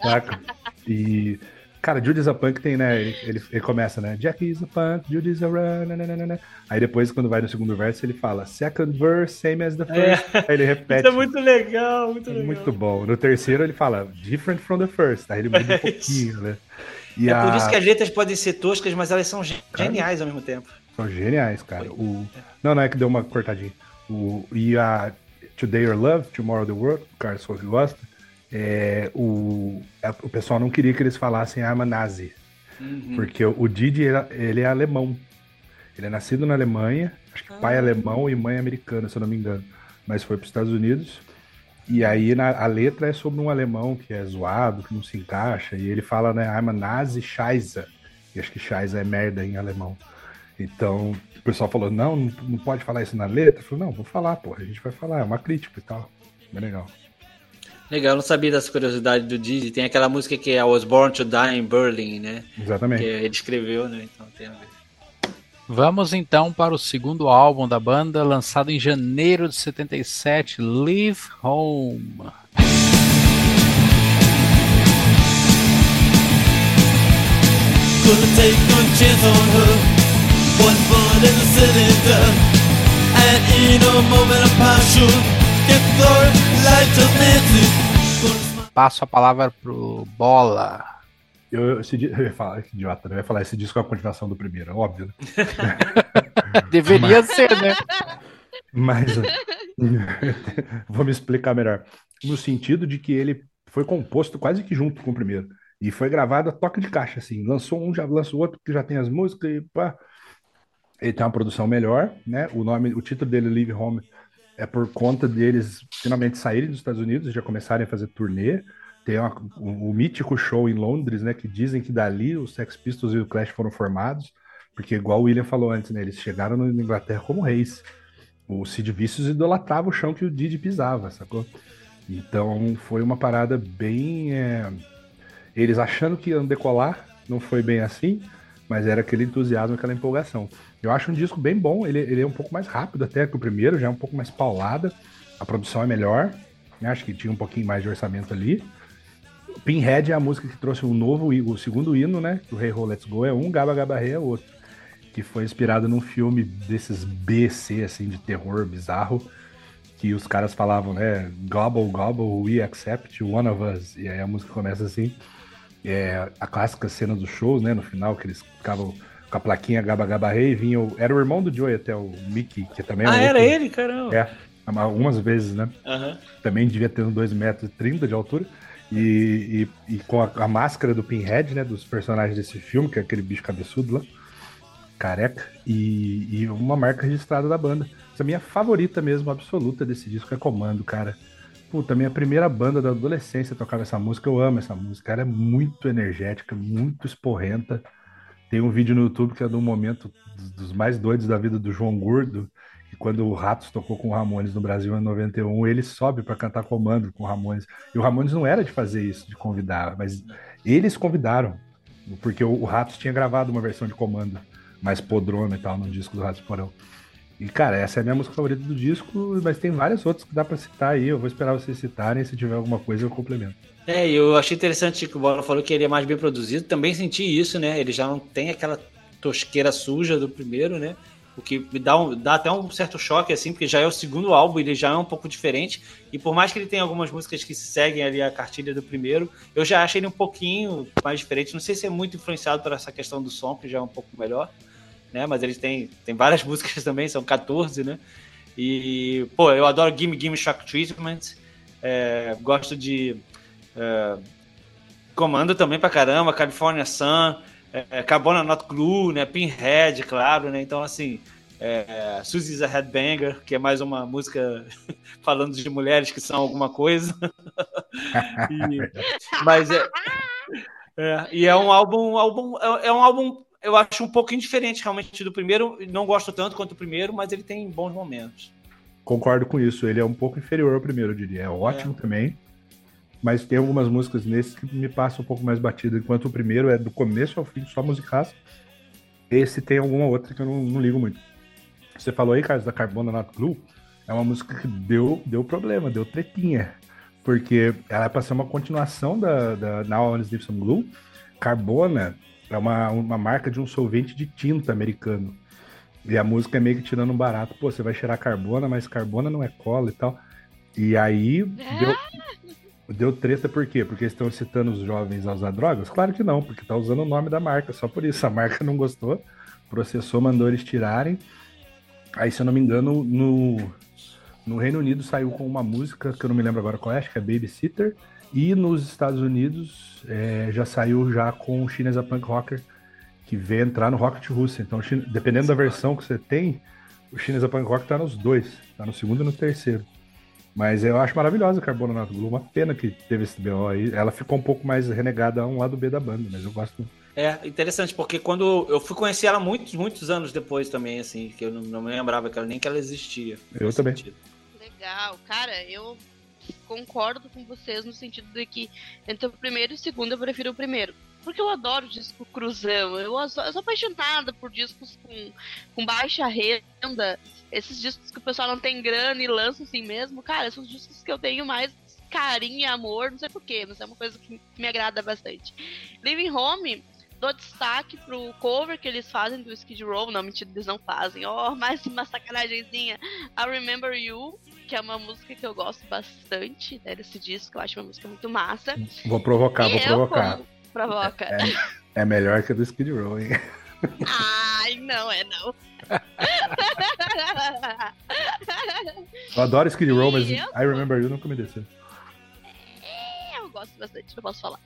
Saca? E Cara, Judas a Punk tem, né? Ele, ele começa, né? Jack is a punk, Judas a run, nananana. Aí depois, quando vai no segundo verso, ele fala second verse, same as the first. É. Aí ele repete. Isso é muito legal, muito legal. Muito bom. No terceiro, ele fala different from the first. Aí ele muda um é pouquinho, né? E é a... por isso que as letras podem ser toscas, mas elas são geniais ao mesmo tempo. São geniais, cara. O... Não, não é que deu uma cortadinha. O... E a Today Your Love, Tomorrow the World, o Carlos que gosta é, o, a, o pessoal não queria que eles falassem arma nazi. Uhum. Porque o, o Didi, ele, é alemão. Ele é nascido na Alemanha, acho que ah. pai é alemão e mãe americana, se eu não me engano. Mas foi para os Estados Unidos. E aí na, a letra é sobre um alemão que é zoado, que não se encaixa. E ele fala, né, arma nazi, scheiße. E acho que scheiße é merda em alemão. Então, o pessoal falou, não, não, não pode falar isso na letra. Eu falei, não, vou falar, pô, a gente vai falar, é uma crítica e tal. Bem legal. Legal, eu não sabia dessa curiosidade do Didi. Tem aquela música que é I Was Born to Die in Berlin, né? Exatamente. Que ele escreveu, né? Então tem a ver. Vamos então para o segundo álbum da banda, lançado em janeiro de 77, Leave Home. Gonna take chance on her. One bullet in the cylinder. And in a moment of passion, Passo a palavra pro Bola. Eu, esse, eu ia falar, que idiota, né? eu ia falar, esse disco é a continuação do primeiro, é óbvio, né? Deveria ser, né? Mas vou me explicar melhor. No sentido de que ele foi composto quase que junto com o primeiro. E foi gravado a toque de caixa, assim. Lançou um, já lançou outro, que já tem as músicas e pá. Ele tem uma produção melhor, né? O nome, o título dele, Live Home, é por conta deles finalmente saírem dos Estados Unidos e já começarem a fazer turnê. Tem uma- o, o mítico show em Londres, né? Que dizem que dali os Sex Pistols e o Clash foram formados. Porque, igual o William falou antes, né? Eles chegaram na Inglaterra como reis. O Sid Vicious idolatrava o chão que o Didi pisava, sacou? Então foi uma parada bem. é, Eles achando que iam decolar, não foi bem assim, mas era aquele entusiasmo, aquela empolgação. Eu acho um disco bem bom, ele, ele é um pouco mais rápido até que o primeiro, já é um pouco mais paulada, a produção é melhor, né? acho que tinha um pouquinho mais de orçamento ali. Pinhead é a música que trouxe o novo, o segundo hino, né? O Hey Ho Let's Go é um, Gaba Gaba Hey é outro. Que foi inspirado num filme desses BC, assim, de terror bizarro. Que os caras falavam, né? Gobble, gobble, we accept one of us. E aí a música começa assim. É, a clássica cena dos shows, né? No final, que eles ficavam com a plaquinha Gaba Gaba Hey, vinha o, Era o irmão do Joey até, o Mickey, que também é Ah, era ele? Caramba. É, algumas vezes, né? Aham. também devia ter uns 2,30 metros trinta de altura. E, e, e com a, a máscara do Pinhead, né? Dos personagens desse filme, que é aquele bicho cabeçudo lá, careca, e, e uma marca registrada da banda. Essa é a minha favorita mesmo, absoluta desse disco é Comando, cara. Puta, minha primeira banda da adolescência tocava essa música, eu amo essa música. Ela é muito energética, muito esporrenta. Tem um vídeo no YouTube que é do momento dos, mais doidos da vida do João Gordo, que quando o Ratos tocou com o Ramones no Brasil em 91, ele sobe para cantar comando com o Ramones. E o Ramones não era de fazer isso, de convidar, mas eles convidaram, porque o, Ratos tinha gravado uma versão de comando mais podrona e tal no disco do Ratos Porão. E, cara, essa é a minha música favorita do disco, mas tem várias outras que dá pra citar aí. Eu vou esperar vocês citarem. Se tiver alguma coisa, eu complemento. É, eu achei interessante que o Bola falou que ele é mais bem produzido. Também senti isso, né? Ele já não tem aquela tosqueira suja do primeiro, né? O que me dá, um- dá até um certo choque, assim, porque já é o segundo álbum, ele já é um pouco diferente. E por mais que ele tenha algumas músicas que seguem ali a cartilha do primeiro, eu já achei ele um pouquinho mais diferente. Não sei se é muito influenciado por essa questão do som, que já é um pouco melhor, né? Mas ele tem, tem várias músicas também, são 14, né? E, pô, eu adoro Gimme Gimme Shock Treatment. É, gosto de. É, Comando também pra caramba, California Sun, é, Carbona Not Glue, né? Pinhead, claro, né? Então, assim, é, Susie's a Headbanger, que é mais uma música falando de mulheres que são alguma coisa. E- mas é, é, e é um álbum, álbum é, é um álbum, eu acho um pouquinho diferente realmente do primeiro. Não gosto tanto quanto o primeiro, mas ele tem bons momentos. Concordo com isso. Ele é um pouco inferior ao primeiro, eu diria. É ótimo também. Mas tem algumas músicas nesse que me passam um pouco mais batida, enquanto o primeiro é do começo ao fim, só musicaço. Esse tem alguma outra que eu não, não ligo muito. Você falou aí, Carlos, da Carbona Not Glue. É uma música que deu, deu problema, deu tretinha. Porque ela é pra ser uma continuação da, da Now I Wanna Some Glue. Carbona é uma, uma marca de um solvente de tinta americano. E a música é meio que tirando um barato. Pô, você vai cheirar carbona, mas carbona não é cola e tal. E aí deu, deu treta por quê? Porque eles estão incitando os jovens a usar drogas? Claro que não, porque tá usando o nome da marca, só por isso. A marca não gostou, processou, mandou eles tirarem. Aí, se eu não me engano, no, no Reino Unido saiu com uma música que eu não me lembro agora qual é, acho que é Babysitter. E nos Estados Unidos é, já saiu já com o Chinesa Punk Rocker, que veio entrar no Rocket Russo. Então, dependendo da versão que você tem, o Chinesa Punk Rock tá nos dois, tá no segundo e no terceiro. Mas eu acho maravilhosa a Carbonato Blue, uma pena que teve esse BO aí. Ela ficou um pouco mais renegada a um lado B da banda, mas eu gosto, É, interessante, porque quando eu fui conhecer ela muitos, muitos anos depois também, assim, que eu não, não me lembrava que ela, nem que ela existia. Eu também. sentido. Legal, cara, eu concordo com vocês no sentido de que entre o primeiro e o segundo eu prefiro o primeiro. Porque eu adoro disco cruzão, eu sou, eu sou apaixonada por discos com, com baixa renda, esses discos que o pessoal não tem grana e lança assim mesmo, cara, são os discos que eu tenho mais carinho e amor, não sei porquê, mas é uma coisa que me agrada bastante. Living Home, dou destaque pro cover que eles fazem do Skid Row, não, mentira, eles não fazem, ó, mais uma sacanagemzinha, I Remember You, que é uma música que eu gosto bastante né, desse disco, eu acho uma música muito massa. Vou provocar, e vou eu, provocar. como provoca. É melhor que a do Skid Row, hein? Ai, não é não. Eu adoro Skid Row, mas eu I Remember You nunca me desceu. eu gosto bastante, não posso falar.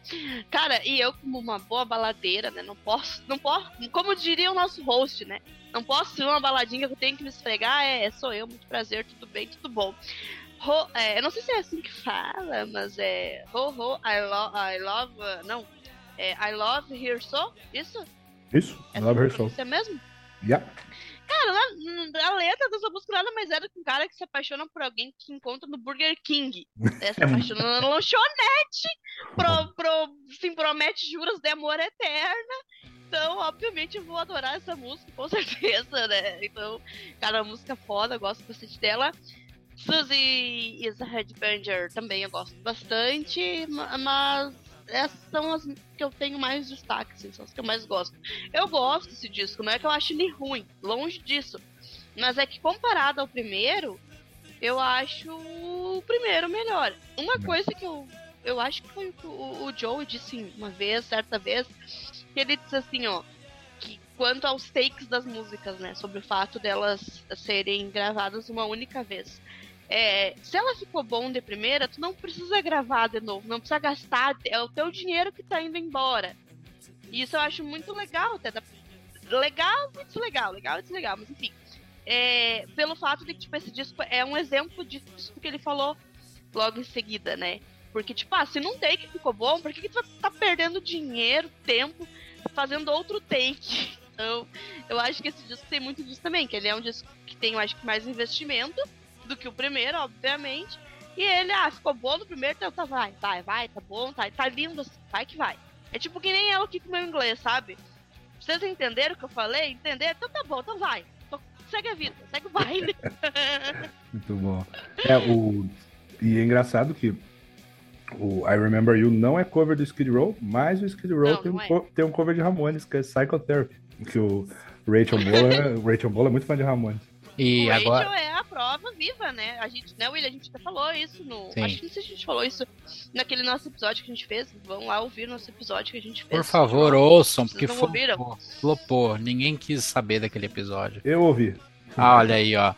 Cara, e eu, como uma boa baladeira, né? Não posso, não posso, como diria o nosso host, né? Não posso ser uma baladinha que eu tenho que me esfregar, é, sou eu, muito prazer, tudo bem, tudo bom. Ho, é, eu não sei se é assim que fala, mas é. Ho, ho, I, lo, I love. não. É, I love here so? Isso? Isso, É Love Her Soul. pronuncia mesmo? Yeah. Cara, na, a letra dessa música nada mais era que um cara que se apaixona por alguém que encontra no Burger King. É, se apaixona na lanchonete, pro, pro, se promete juras de amor eterna. Então, obviamente, eu vou adorar essa música, com certeza, né? Então, cara, a música foda, eu gosto bastante dela. Suzy is a Headbanger também eu gosto bastante, ma- mas essas são as que eu tenho mais destaque, assim, são as que eu mais gosto. Eu gosto desse disco, não é que eu acho ele ruim, longe disso. Mas é que comparado ao primeiro, eu acho o primeiro melhor. Uma coisa que eu, eu acho que foi o que o, o Joe disse uma vez, certa vez, que ele disse assim, ó, que quanto aos takes das músicas, né, sobre o fato delas serem gravadas uma única vez. É, se ela ficou bom de primeira, tu não precisa gravar de novo, não precisa gastar, é o teu dinheiro que tá indo embora. E isso eu acho muito legal, até da... legal, muito legal, legal, muito legal, mas enfim. É, pelo fato de que, tipo, esse disco é um exemplo disso que ele falou logo em seguida, né? Porque, tipo, ah, se num take ficou bom, por que, que tu tá perdendo dinheiro, tempo, fazendo outro take? Então, eu acho que esse disco tem muito disso também, que ele é um disco que tem, eu acho que, mais investimento do que o primeiro, obviamente. E ele, ah, ficou bom no primeiro, então tá, vai, vai, vai, tá bom, tá, tá lindo assim, vai que vai. É tipo que nem eu aqui com o meu inglês, sabe? Vocês entenderam o que eu falei? Entenderam? Então tá bom, então vai. Então, segue a vida, segue o baile. Muito bom. É, o... E é engraçado que o I Remember You não é cover do Skid Row, mas o Skid Row Não, tem, um não é. co- tem um cover de Ramones, que é Psychotherapy. Que o Rachel Mola, o Rachel Mola é muito fã de Ramones. E o agora. Rachel é a prova viva, né? A gente, né, William? A gente até falou isso no. Sim. Acho que não sei se a gente falou isso naquele nosso episódio que a gente fez. Vão lá ouvir nosso episódio que a gente fez. Por favor, ouçam, porque não ouviram? flopou, flopou. Ninguém quis saber daquele episódio. Eu ouvi. Ah, olha aí, ó.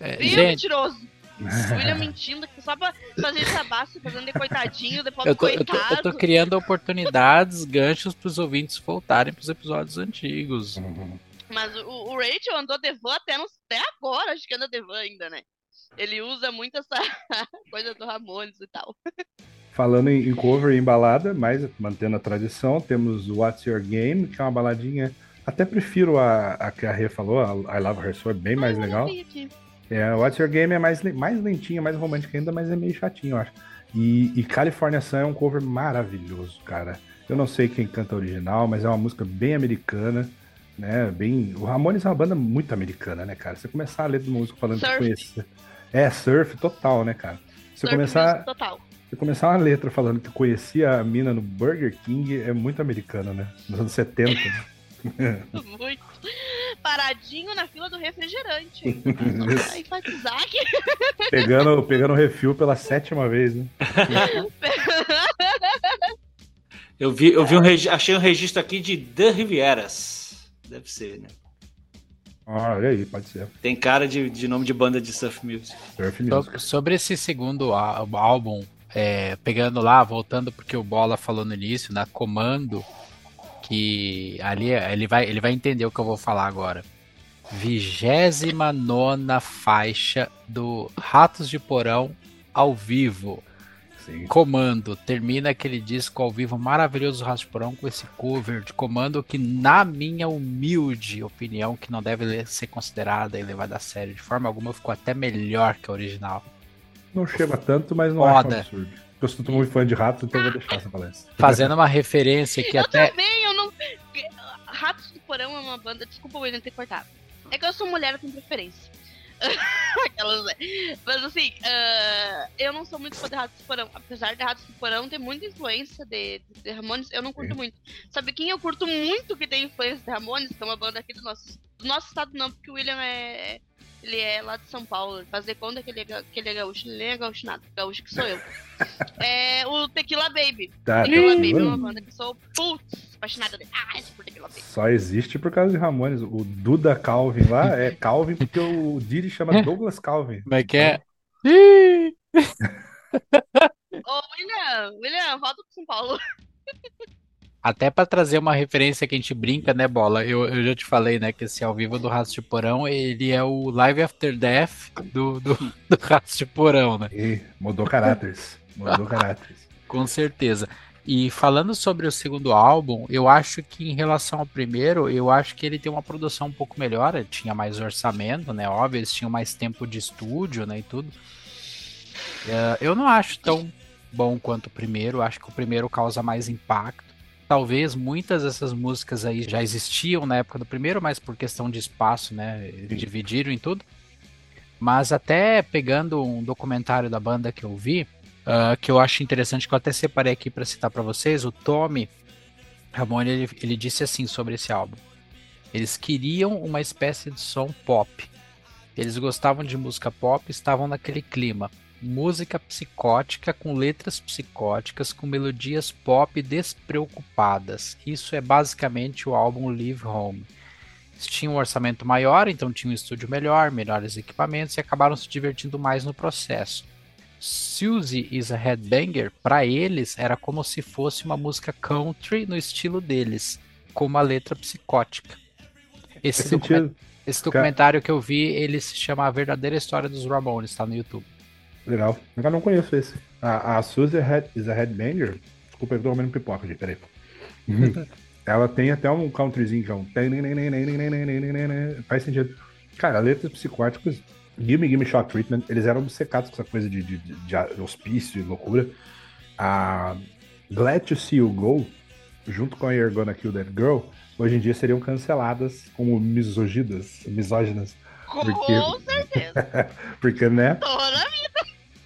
É, Viu, gente, mentiroso? O William mentindo, só pra fazer trabalho, fazendo de coitadinho, depois eu tô, eu, tô, coitado. eu tô criando oportunidades, ganchos pros ouvintes voltarem pros episódios antigos. Mas o, o Rachel andou de van até, até agora, acho que anda de van ainda, né? Ele usa muito essa coisa do Ramones e tal. Falando em, em cover e em balada, mas mantendo a tradição, temos What's Your Game, que é uma baladinha. Até prefiro a, a que a Rê falou, a I Love Her Soul, é bem mais Ah, eu legal. É, What's Your Game é mais, mais lentinha, mais romântica ainda, mas é meio chatinho, eu acho. E, e California Sun é um cover maravilhoso, cara. Eu não sei quem canta original, mas é uma música bem americana, né? Bem. O Ramones é uma banda muito americana, né, cara? Você começar a ler do músico falando Surf. que conhecia. É, surf total, né, cara? Se Surf começar, Total. se começar uma letra falando que conhecia a mina no Burger King, é muito americano, né? Nos anos 70. né? Muito. Paradinho na fila do refrigerante. Pra enfatizar que pegando, pegando o refil pela sétima vez, né? Eu vi, eu vi um achei um registro aqui de The Rivieras. Deve ser, né? Ah, olha aí, pode ser. Tem cara de, de nome de banda de surf music. Surf So- Music. sobre esse segundo álbum, é, pegando lá, voltando porque o Bola falou no início, na Comando, que ali é- ele vai, ele vai entender o que eu vou falar agora. Vigésima nona faixa do Ratos de Porão ao vivo. Sim. Comando termina aquele disco ao vivo maravilhoso do Rasporão com esse cover de Comando que, na minha humilde opinião, que não deve ser considerada e levada a sério de forma alguma, ficou até melhor que a original. Não chega tanto, mas não Foda. acho um absurdo. Eu sou muito fã de ratos, então eu vou deixar essa palestra. Fazendo uma referência que Eu até. também, eu não. Ratos do Porão é uma banda. Desculpa o William ter cortado. É que eu sou mulher, eu tenho preferência. Aquelas, né? Mas assim, ah, eu não sou muito fã de Ratos do Porão. Apesar de Ratos do Porão ter muita influência de, de Ramones, eu não curto Sim. muito. Sabe quem eu curto muito que tem influência de Ramones? Que é uma banda aqui do nosso, do nosso estado, não, porque o William é. Ele é lá de São Paulo. Ele Faz de conta que ele é, que ele é gaúcho. Ele nem é gaúcho nada. Gaúcho que sou eu. É o Tequila Baby. Tá, Tequila. Baby é uma banda que sou putz, apaixonada dele. Ah, por Baby. Só existe por causa de Ramones. O Duda Calvin lá é Calvin porque o Didi chama Douglas Calvin. Como é que é? Ô, William, William, volta pro São Paulo. Até pra trazer uma referência que a gente brinca, né, Bola? Eu, eu já te falei, né, que esse ao vivo do Rato de Porão, ele é o Live After Death do, do, do Rato de Porão, né? E mudou caráteres. Mudou caráteres. Com certeza. E falando sobre o segundo álbum, eu acho que em relação ao primeiro, eu acho que ele tem uma produção um pouco melhor, ele tinha mais orçamento, né? Óbvio, eles tinham mais tempo de estúdio, né, e tudo. É, eu não acho tão bom quanto o primeiro, acho que o primeiro causa mais impacto. Talvez muitas dessas músicas aí já existiam na época do primeiro, mas por questão de espaço, né, Sim. dividiram em tudo. Mas até pegando um documentário da banda que eu vi, ah, que eu acho interessante, que eu até separei aqui para citar para vocês, o Tommy Ramone, ele, ele disse assim sobre esse álbum. Eles queriam uma espécie de som pop. Eles gostavam de música pop, estavam naquele clima. Música psicótica com letras psicóticas, com melodias pop despreocupadas. Isso é basicamente o álbum Live Home. Eles tinham um orçamento maior, então tinham um estúdio melhor, melhores equipamentos e acabaram se divertindo mais no processo. Suzy is a Headbanger, para eles, era como se fosse uma música country no estilo deles, com uma letra psicótica. Esse, esse documentário que eu vi, ele se chama A Verdadeira História dos Ramones, tá no YouTube. Legal. Eu não conheço esse. A, a Suzy is a Headbanger. Desculpa, eu tô comendo pipoca, gente. Peraí. Ela tem até um countryzinho que é um. Faz sentido. Cara, letras psicóticas. Gimme Gimme Shock Treatment, eles eram obcecados com essa coisa de, de, de, hospício e loucura. A Glad to See You Go, junto com a You're Gonna Kill That Girl, hoje em dia seriam canceladas como misogidas, misóginas. Com Porque- certeza. Porque, né? Tô na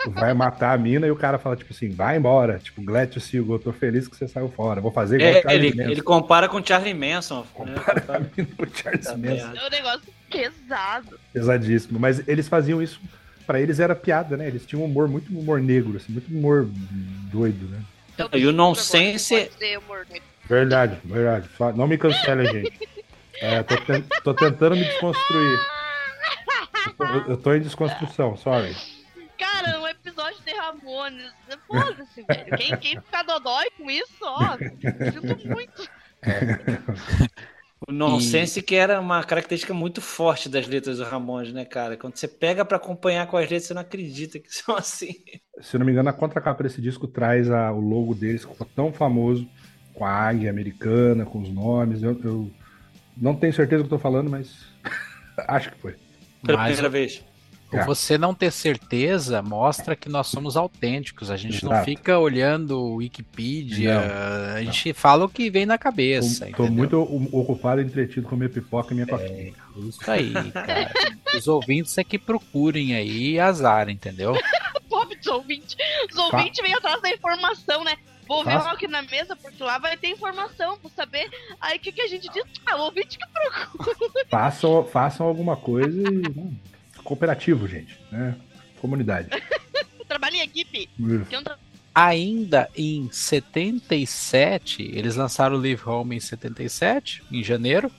vai matar a mina e o cara fala, tipo assim, vai embora. Tipo, glad to see you go, tô feliz que você saiu fora. Vou fazer igual É, o Charles ele, Manson. ele compara com Charlie Manson. Né? Compara- com o Charles Tá Manson. É um negócio pesado. Pesadíssimo. Mas eles faziam isso, pra eles era piada, né? Eles tinham um humor, muito humor negro, assim, muito humor doido, né? Eu E o nonsense- negro. Verdade, verdade. Não me cancele, gente. É, tô, ten- tô tentando me desconstruir. Eu tô, eu tô em desconstrução, sorry. Cara, um episódio de Ramones. Foda-se, velho. Quem, quem ficar dodói com isso, ó. Sinto muito. O nonsense que era uma característica muito forte das letras do Ramones, né, cara? Quando você pega pra acompanhar com as letras, você não acredita que são assim. Se eu não me engano, a contracapa desse disco traz a- o logo deles, que ficou tão famoso, com a águia americana, com os nomes. Eu, eu não tenho certeza do que eu tô falando, mas acho que foi. Pela Mas primeira vez. É. você não ter certeza mostra que nós somos autênticos. A gente não Exato. fica olhando o Wikipedia, a gente fala o que vem na cabeça. Entendeu? muito o- ocupado e entretido com minha pipoca e minha coquinha. Isso aí, cara. Os ouvintes é que procurem aí azar, entendeu? Pobre dos ouvintes. Os ouvintes vêm atrás da informação, né? Vou ver Faça. aqui na mesa, porque lá vai ter informação, vou saber. Aí o que, que a gente diz? Ah, o ouvinte que procura. Façam, façam alguma coisa e. Cooperativo, gente. Né? Comunidade. Trabalha em equipe. Ainda em 77, eles lançaram o Live Home em 77, em janeiro.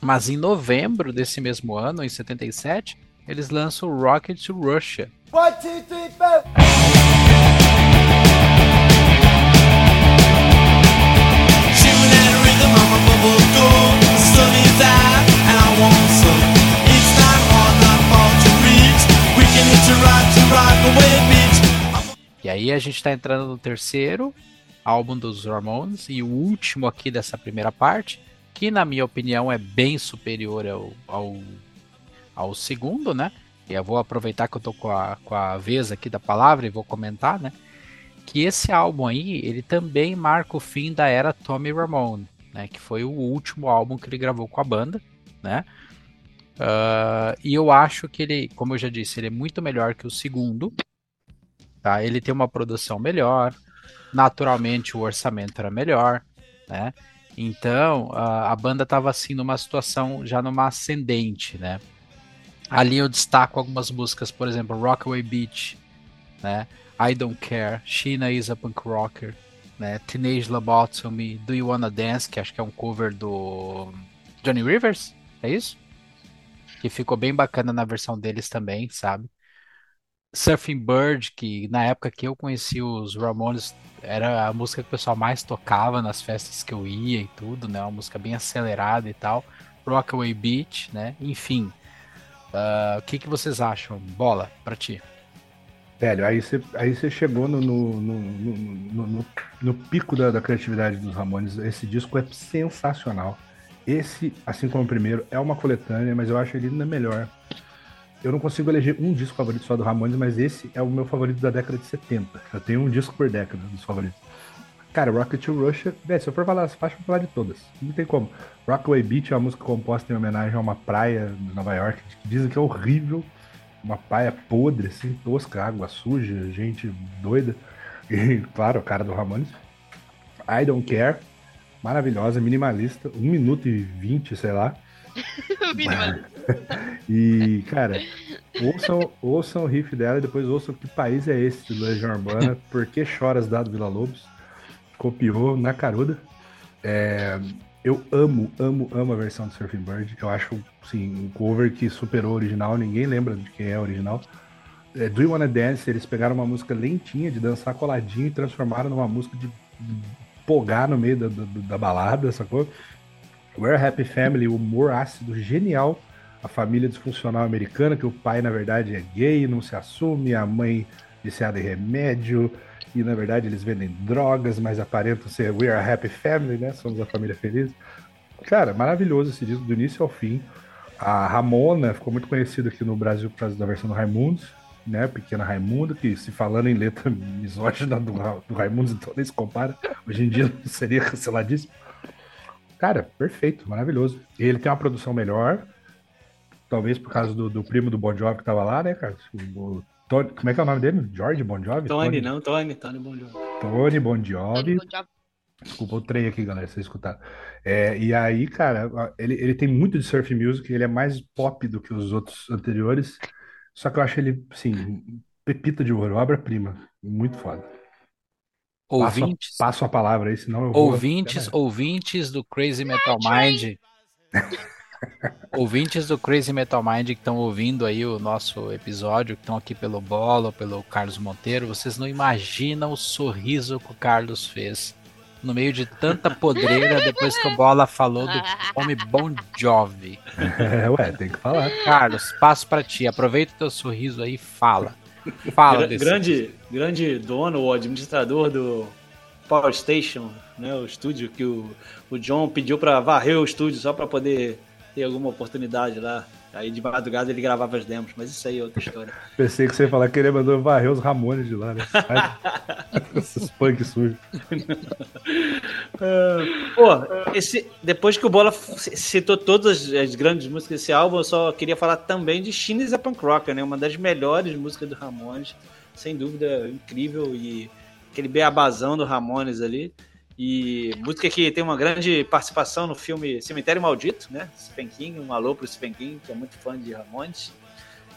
Mas em novembro desse mesmo ano, em 77, eles lançam o Rocket to Russia. Shooting at a rhythm on my bubble door. The sun is out and I want E aí a gente tá entrando no terceiro álbum dos Ramones e o último aqui dessa primeira parte, que na minha opinião é bem superior ao, ao, ao segundo, né? E eu vou aproveitar que eu tô com a, com a vez aqui da palavra e vou comentar, né? Que esse álbum aí, ele também marca o fim da era Tommy Ramone, né? Que foi o último álbum que ele gravou com a banda, né? Uh, e eu acho que ele, como eu já disse, ele é muito melhor que o segundo. Tá? Ele tem uma produção melhor. Naturalmente, o orçamento era melhor, né? Então, a, a banda estava assim numa situação já numa ascendente, né? Ali eu destaco algumas músicas, por exemplo, Rockaway Beach, né? I Don't Care, Sheena is a Punk Rocker, né? Teenage Lobotomy, Do You Wanna Dance, que acho que é um cover do Johnny Rivers, é isso? Que ficou bem bacana na versão deles também, sabe? Surfing Bird, que na época que eu conheci os Ramones, era a música que o pessoal mais tocava nas festas que eu ia e tudo, né? Uma música bem acelerada e tal. Rockaway Beach, né? Enfim. Uh, o que, que vocês acham? Bola, pra ti. Velho, aí você aí chegou no, no, no, no, no pico da, da, criatividade dos Ramones. Esse disco é sensacional. Esse, assim como o primeiro, é uma coletânea, mas eu acho ele ainda melhor. Eu não consigo eleger um disco favorito só do Ramones, mas esse é o meu favorito da década de 70. Eu tenho um disco por década dos favoritos. Cara, Rocket to Russia, se eu for falar as faixas, eu vou falar de todas. Não tem como. Rockaway Beach é uma música composta em homenagem a uma praia de Nova York, que dizem que é horrível uma paia podre, assim, tosca, água suja, gente doida. E, claro, o cara do Ramones. I Don't Care, maravilhosa, minimalista, 1 minuto e 20, sei lá. e, cara, ouçam, ouçam o riff dela e depois ouçam que país é esse do Legião Urbana, Por que choras dado Vila Lobos? Copiou na caruda. É, eu amo, amo, amo a versão do Surfing Bird. Eu acho, sim, um cover que superou o original. Ninguém lembra de quem é o original. É, Do You Wanna Dance, eles pegaram uma música lentinha, de dançar coladinho, e transformaram numa música de, pogar no meio da, da, da balada, sacou? We're Happy Family, humor ácido genial. A família disfuncional americana, que o pai, na verdade, é gay, não se assume, a mãe viciada em remédio, e na verdade eles vendem drogas, mas aparentam ser We Are a Happy Family, né? Somos a família feliz. Cara, maravilhoso esse disco do início ao fim. A Ramona ficou muito conhecida aqui no Brasil por causa da versão do Raimundos, né? Pequena Raimundo, que se falando em letra misógina do, do Raimundos, então nem se compara. Hoje em dia seria canceladíssimo. Cara, perfeito, maravilhoso. Ele tem uma produção melhor, talvez por causa do, do primo do Bon Jovi que tava lá, né, cara? O Tony, como é que é o nome dele? George Bon Jovi? Tony, Tony? não, Tony, Tony Bon Jovi. Tony Bon Jovi. Desculpa o trem aqui, galera, vocês escutaram. É, e aí, cara, ele, ele tem muito de surf music, ele é mais pop do que os outros anteriores. Só que eu acho ele, assim, pepita de ouro, obra-prima. Muito foda. Ouvintes. Passo a, passo a palavra aí, senão eu vou. Ouvintes, ouvintes do Crazy Metal Mind. Ouvintes do Crazy Metal Mind que estão ouvindo aí o nosso episódio, que estão aqui pelo Bolo, pelo Carlos Monteiro, vocês não imaginam o sorriso que o Carlos fez no meio de tanta podreira depois que o Bola falou do homem Bon Jovi. É, ué, tem que falar. Carlos, passo para ti. Aproveita o teu sorriso aí e fala. Fala desse grande, grande dono ou administrador do Power Station, né, o estúdio que o, o John pediu para varrer o estúdio só para poder ter alguma oportunidade lá. Aí de madrugada ele gravava as demos, mas isso aí é outra história. Pensei que você ia falar que ele mandou varrer os Ramones de lá, né? Esses punk sujos. Pô, esse, depois que o Bola citou todas as grandes músicas desse álbum, eu só queria falar também de Chines a Punk Rocker, né? Uma das melhores músicas do Ramones, sem dúvida, incrível. E aquele beabazão do Ramones ali. E música que tem uma grande participação no filme Cemitério Maldito, né? Stephen King, um alô pro Stephen King, que é muito fã de Ramones.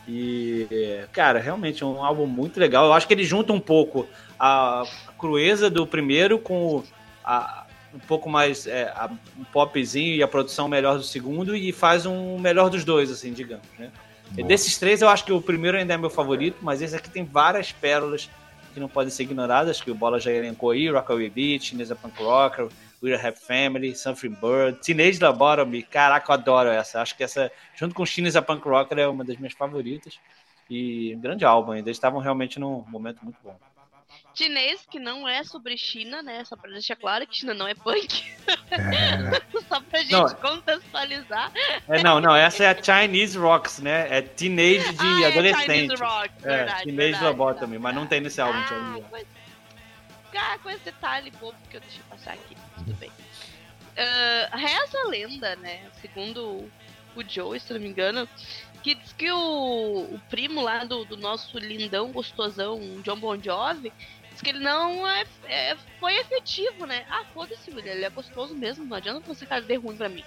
E, cara, realmente é um álbum muito legal. Eu acho que ele junta um pouco a crueza do primeiro com a, um pouco mais é, a, um popzinho e a produção melhor do segundo e faz um melhor dos dois, assim, digamos, né? Desses três, eu acho que o primeiro ainda é meu favorito, mas esse aqui tem várias pérolas que não podem ser ignoradas, que o Bola já elencou aí, Rockaway Beach, Neza Punk Rocker, We're a Happy Family, Something Bird, Teenage Lobotomy, caraca, eu adoro essa. Acho que essa, junto com Chinese Punk Rocker, é uma das minhas favoritas. E um grande álbum ainda. Eles estavam realmente num momento muito bom. Chinês, que não é sobre China, né? Só pra deixar claro que China não é punk. É, Só pra gente Não. contextualizar. É, não, não, essa é a Chinese Rocks, né? É teenage de ah, é adolescente. Chinese Rock, É, verdade. Teenage verdade, Lobotomy, mas não tem nesse álbum, Ah, coisa... ah, com esse detalhe bobo que eu deixei passar aqui. Tudo bem. Ah, reza a lenda, né? Segundo o Joe, se não me engano, que diz que o, o primo lá do, do nosso lindão gostosão, John Bon Jovi, diz que ele não é, é- foi efetivo, né? Ah, foda-se, ele é gostoso mesmo, não adianta você cara de ruim pra mim.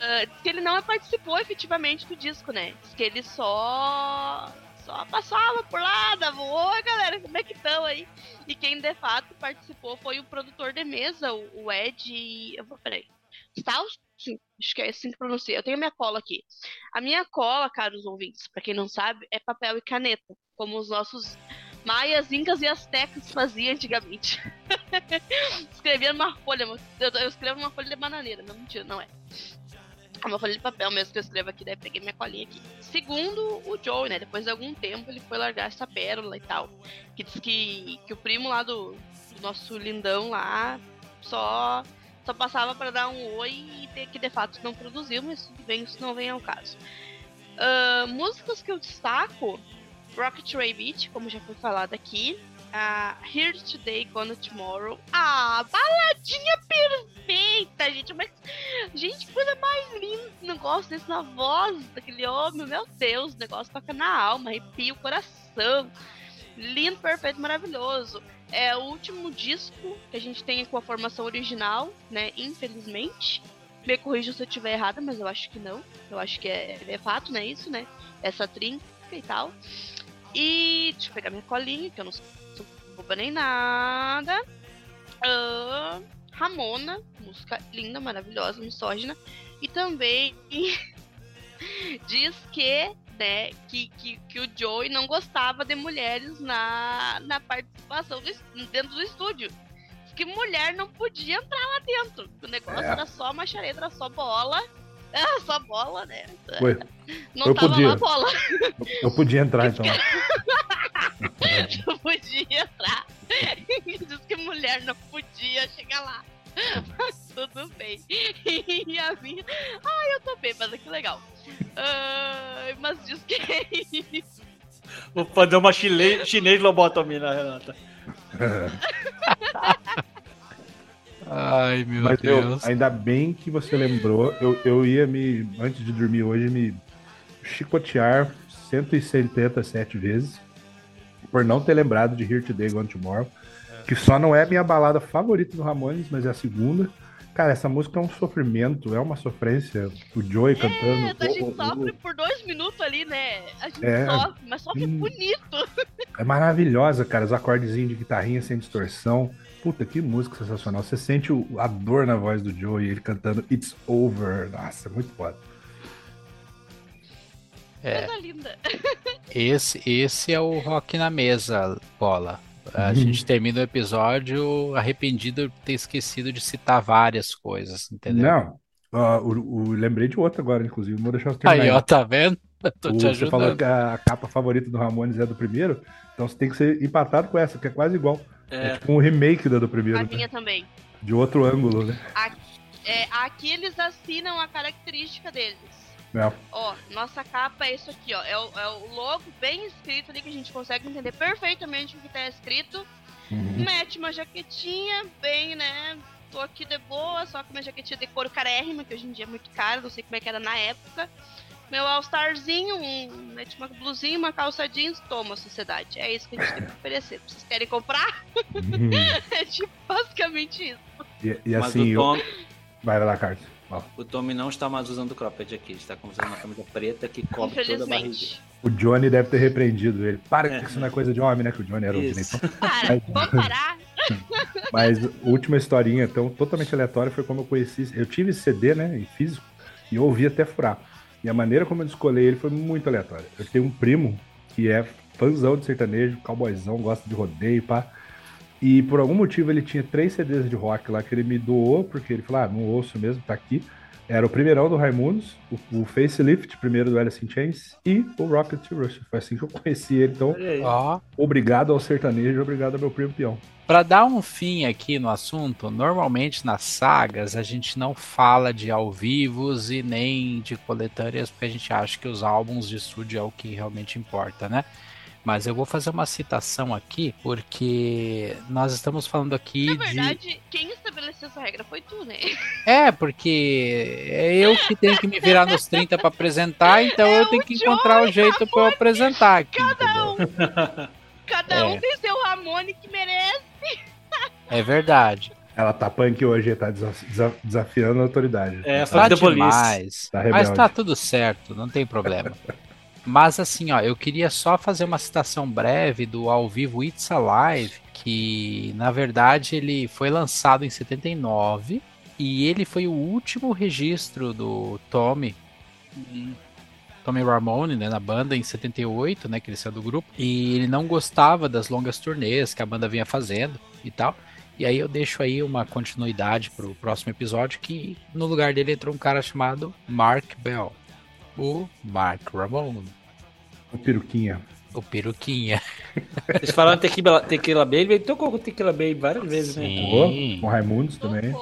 Ah, diz que ele não participou efetivamente do disco, né? Diz que ele só só passava por lá, dava oi galera, como é que estão aí? E quem de fato participou foi o produtor de mesa, o, o Ed. Eu vou, peraí. Staus? Acho que é assim que pronuncia. Eu tenho minha cola aqui. A minha cola, caros ouvintes, pra quem não sabe, é papel e caneta, como os nossos maias, incas e astecas faziam antigamente. Escrevia numa folha, eu, eu escrevo numa folha de bananeira, não mentira, não é. É uma folha de papel mesmo que eu escrevo aqui, daí peguei minha colinha aqui. Segundo o Joe, né? Depois de algum tempo ele foi largar essa pérola e tal. Que diz que, que o primo lá do, do nosso lindão lá só, só passava para dar um oi e de- que de fato não produziu, mas tudo bem, isso não vem ao caso. Ah, músicas que eu destaco: Rocket Ray Beat, como já foi falado aqui. a Here Today, Gone Tomorrow. Ah, baladinha perfeita, gente. Mas, gente, coisa mais linda esse negócio desse na voz daquele homem. Meu Deus, o negócio toca na alma, arrepia o coração. Lindo, perfeito, maravilhoso. É o último disco que a gente tem com a formação original, né? Infelizmente. Me corrija se eu estiver errada, mas eu acho que não. Eu acho que é, é fato, né? Isso, né? Essa trinca e tal. E deixa eu pegar minha colinha, que eu não sou boba nem nada. Ah, Ramona, música linda, maravilhosa, misógina. E também diz que, né, que, que, que o Joey não gostava de mulheres na, na participação do, dentro do estúdio. Que mulher não podia entrar lá dentro. O negócio É. era só machareta, era só bola. Ah, só bola, né? Ué, Não eu tava podia. lá bola. eu podia entrar então. não podia entrar. Diz que mulher não podia chegar lá. Mas tudo bem. E a minha. Ai, eu tô bêbada, que legal. Ai, mas diz que é isso. Vou fazer uma chile... chinês lobotomia na Renata. Ai, meu Mas Deus. ainda bem que você lembrou. Eu, eu ia me, antes de dormir hoje, me chicotear 177 vezes por não ter lembrado de Here Today, Gone Tomorrow. Que só não é a minha balada favorita do Ramones, mas é a segunda. Cara, essa música é um sofrimento, é uma sofrência. O Joey cantando. É, a gente o- o- sofre por dois minutos ali, né? A gente É. sofre, mas sofre Hum. bonito. É maravilhosa, cara. Os acordezinhos de guitarrinha sem distorção. Puta, que música sensacional. Você sente o- a dor na voz do Joey, ele cantando It's Over. Nossa, é muito foda. É. Coisa linda. Esse, esse é o Rock na Mesa, Bola. A gente termina o episódio arrependido de ter esquecido de citar várias coisas, entendeu? Não. ó, o, o- lembrei de outra agora, inclusive. Vou deixar você terminar. Aí, ó, tá vendo? Eu tô O- te você falou ajudando. que a capa favorita do Ramones é do primeiro, então você tem que ser empatado com essa, que é quase igual. É, É, tipo um remake da do primeiro, A né? minha também. de outro ângulo, né? É, aqui eles assinam a característica deles. É. Ó, nossa capa é isso aqui, ó. É o, é o logo bem escrito ali que a gente consegue entender perfeitamente o que tá escrito. Uhum. Mete uma jaquetinha, bem, né? Tô aqui de boa, só com minha jaquetinha de couro carérrima, que hoje em dia é muito cara, não sei como é que era na época. Meu All-Starzinho, um, mete uma blusinha, uma calça jeans, toma, sociedade. É isso que a gente tem que oferecer. Vocês querem comprar? Uhum. É tipo basicamente isso. E, e mas assim, o, eu... Tom, vai lá, Carlos. O Tommy não está mais usando cropped aqui. Ele está usando uma camisa preta que cobre toda a barriga. O Johnny deve ter repreendido ele. Para, É. que isso não é coisa de homem, né? Que o Johnny era o direitão. Para, Mas- vamos parar. Mas a última historinha, então, totalmente aleatória, foi como eu conheci. Eu tive esse CD, né, em físico, e eu ouvi até furar. E a maneira como eu escolhi ele foi muito aleatória. Eu tenho um primo que é fãzão de sertanejo, cowboyzão, gosta de rodeio, pá. E por algum motivo ele tinha três CDs de rock lá que ele me doou, porque ele falou, ah, não ouço mesmo, tá aqui. Era o primeirão do Raimundos, o, o Facelift, primeiro do Alice in Chains, e o Rocket to Rush. Foi assim que eu conheci ele. Então. Ó. obrigado ao sertanejo, obrigado ao meu primo peão. Pra dar um fim aqui no assunto, normalmente nas sagas a gente não fala de ao vivos e nem de coletâneas, porque a gente acha que os álbuns de estúdio é o que realmente importa, né? Mas eu vou fazer uma citação aqui, porque nós estamos falando aqui Na de. verdade, quem estabeleceu essa regra foi tu, né? É, porque é eu que tenho que me virar nos 30 pra apresentar, então eu tenho que encontrar o jeito pra eu apresentar aqui. Cada entendeu? um. Cada É. um tem seu Ramone que merece. É verdade. Ela tá punk hoje, tá desa- desa- desafiando a autoridade. É, tá, Tá demais. Tá Mas tá tudo certo, não tem problema. Mas assim, ó, eu queria só fazer uma citação breve do ao vivo It's Alive, que na verdade ele foi lançado em 79 e ele foi o último registro do Tommy, Tommy Ramone, né, na banda em 78, né, que ele saiu do grupo, e ele não gostava das longas turnês que a banda vinha fazendo e tal. E aí eu deixo aí uma continuidade pro próximo episódio que no lugar dele entrou um cara chamado Mark Bell, o Mark Ramone, O peruquinha. o peruquinha. Eles falaram tequila, tequila Baby, ele tocou com Tequila Baby várias vezes, né? Sim. Tocou? Com Raimundos também.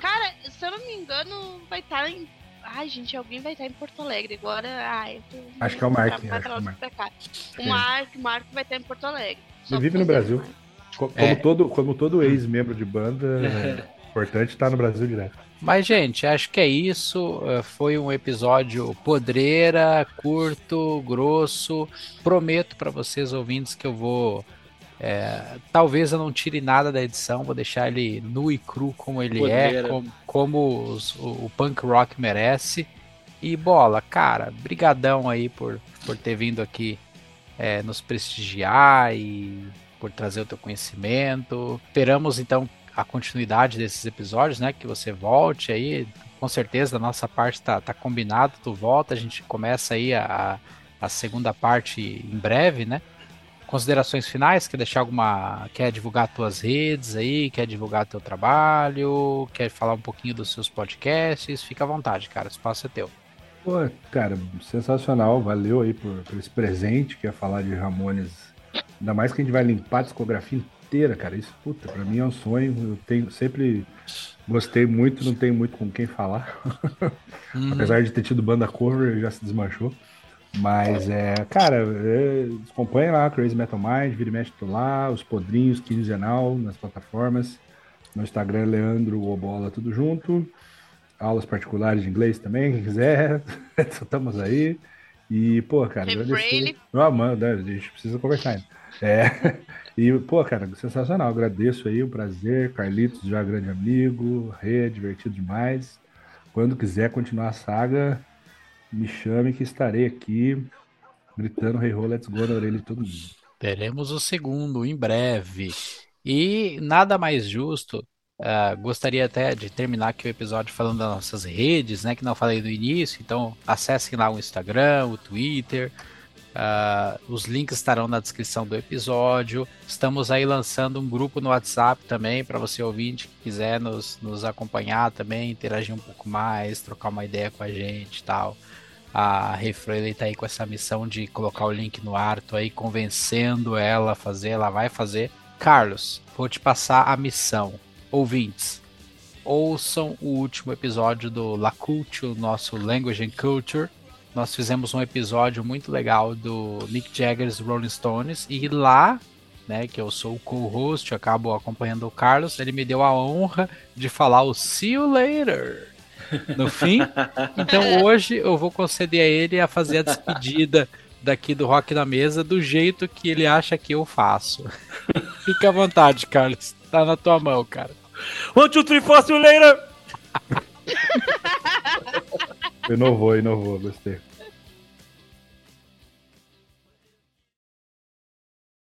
Cara, se eu não me engano, vai estar em. Ai, gente, alguém vai estar em Porto Alegre agora. Ai, eu tô... Acho que é o Mark, Pra, acho que é o Mark. pra cá. O É. Mark, o Mark vai estar em Porto Alegre. Só Ele vive no Brasil. Como, É. todo, como todo ex-membro de banda, é importante estar no Brasil direto. Mas, gente, acho que é isso. Eh, Foi um episódio podreira, curto, grosso. Prometo para vocês, ouvintes, que eu vou. eh, talvez eu não tire nada da edição, vou deixar ele nu e cru como ele é, Podreira. como, como os- o, o punk rock merece. E bola, cara, brigadão aí por, por ter vindo aqui eh, nos prestigiar e por trazer o teu conhecimento. Esperamos então a continuidade desses episódios, né? Que você volte aí. Com certeza, da nossa parte tá, tá tu volta, a gente começa aí a, a segunda parte em breve, né? Considerações finais, quer deixar alguma. Quer divulgar tuas redes aí, quer divulgar teu trabalho, quer falar um pouquinho dos seus podcasts, fica à vontade, cara, o espaço é teu. Pô, cara, sensacional. Valeu aí por, por esse presente que é falar de Ramones. Ainda mais que a gente vai limpar a discografia inteira, cara. Isso, puta, pra mim é um sonho. Eu tenho, sempre gostei muito, não tenho muito com quem falar. Uhum. Apesar de ter tido banda cover, já se desmanchou. Mas é, cara, é, acompanha lá Crazy Metal Mind, vira e mexe tô lá, os podrinhos quinzenal nas plataformas. No Instagram, Leandro Obola, tudo junto. Aulas particulares de inglês também, quem quiser. Estamos aí. E, pô, cara, agradecer. Braille. Ah, mano, a gente precisa conversar ainda. É. E, pô, cara, sensacional. Agradeço aí, o prazer. Carlitos, já grande amigo. Rê, divertido demais. Quando quiser continuar a saga, me chame que estarei aqui gritando Hey Ho, let's go na orelha de todo mundo. Teremos o segundo em breve. E nada mais justo. ah, gostaria até de terminar aqui o episódio falando das nossas redes, né? Que não falei no início. Então acessem lá o Instagram, o Twitter. Ah, os links estarão na descrição do episódio. Estamos aí lançando um grupo no WhatsApp também para você ouvinte que quiser nos, nos acompanhar também, interagir um pouco mais, trocar uma ideia com a gente e tal. A Refrele tá aí com essa missão de colocar o link no ar, tô aí convencendo ela a fazer, ela vai fazer. Carlos, vou te passar a missão. Ouvintes, ouçam o último episódio do La Culture, nosso Language and Culture. Nós fizemos um episódio muito legal do Mick Jagger's Rolling Stones e lá, né, que eu sou o co-host, acabo acompanhando o Carlos, ele me deu a honra de falar o See You Later no fim. Então hoje eu vou conceder a ele a fazer a despedida daqui do Rock na Mesa do jeito que ele acha que eu faço. Fica à vontade, Carlos. Tá na tua mão, cara. One, two, three, four, see you later! Inovou, inovou, gostei.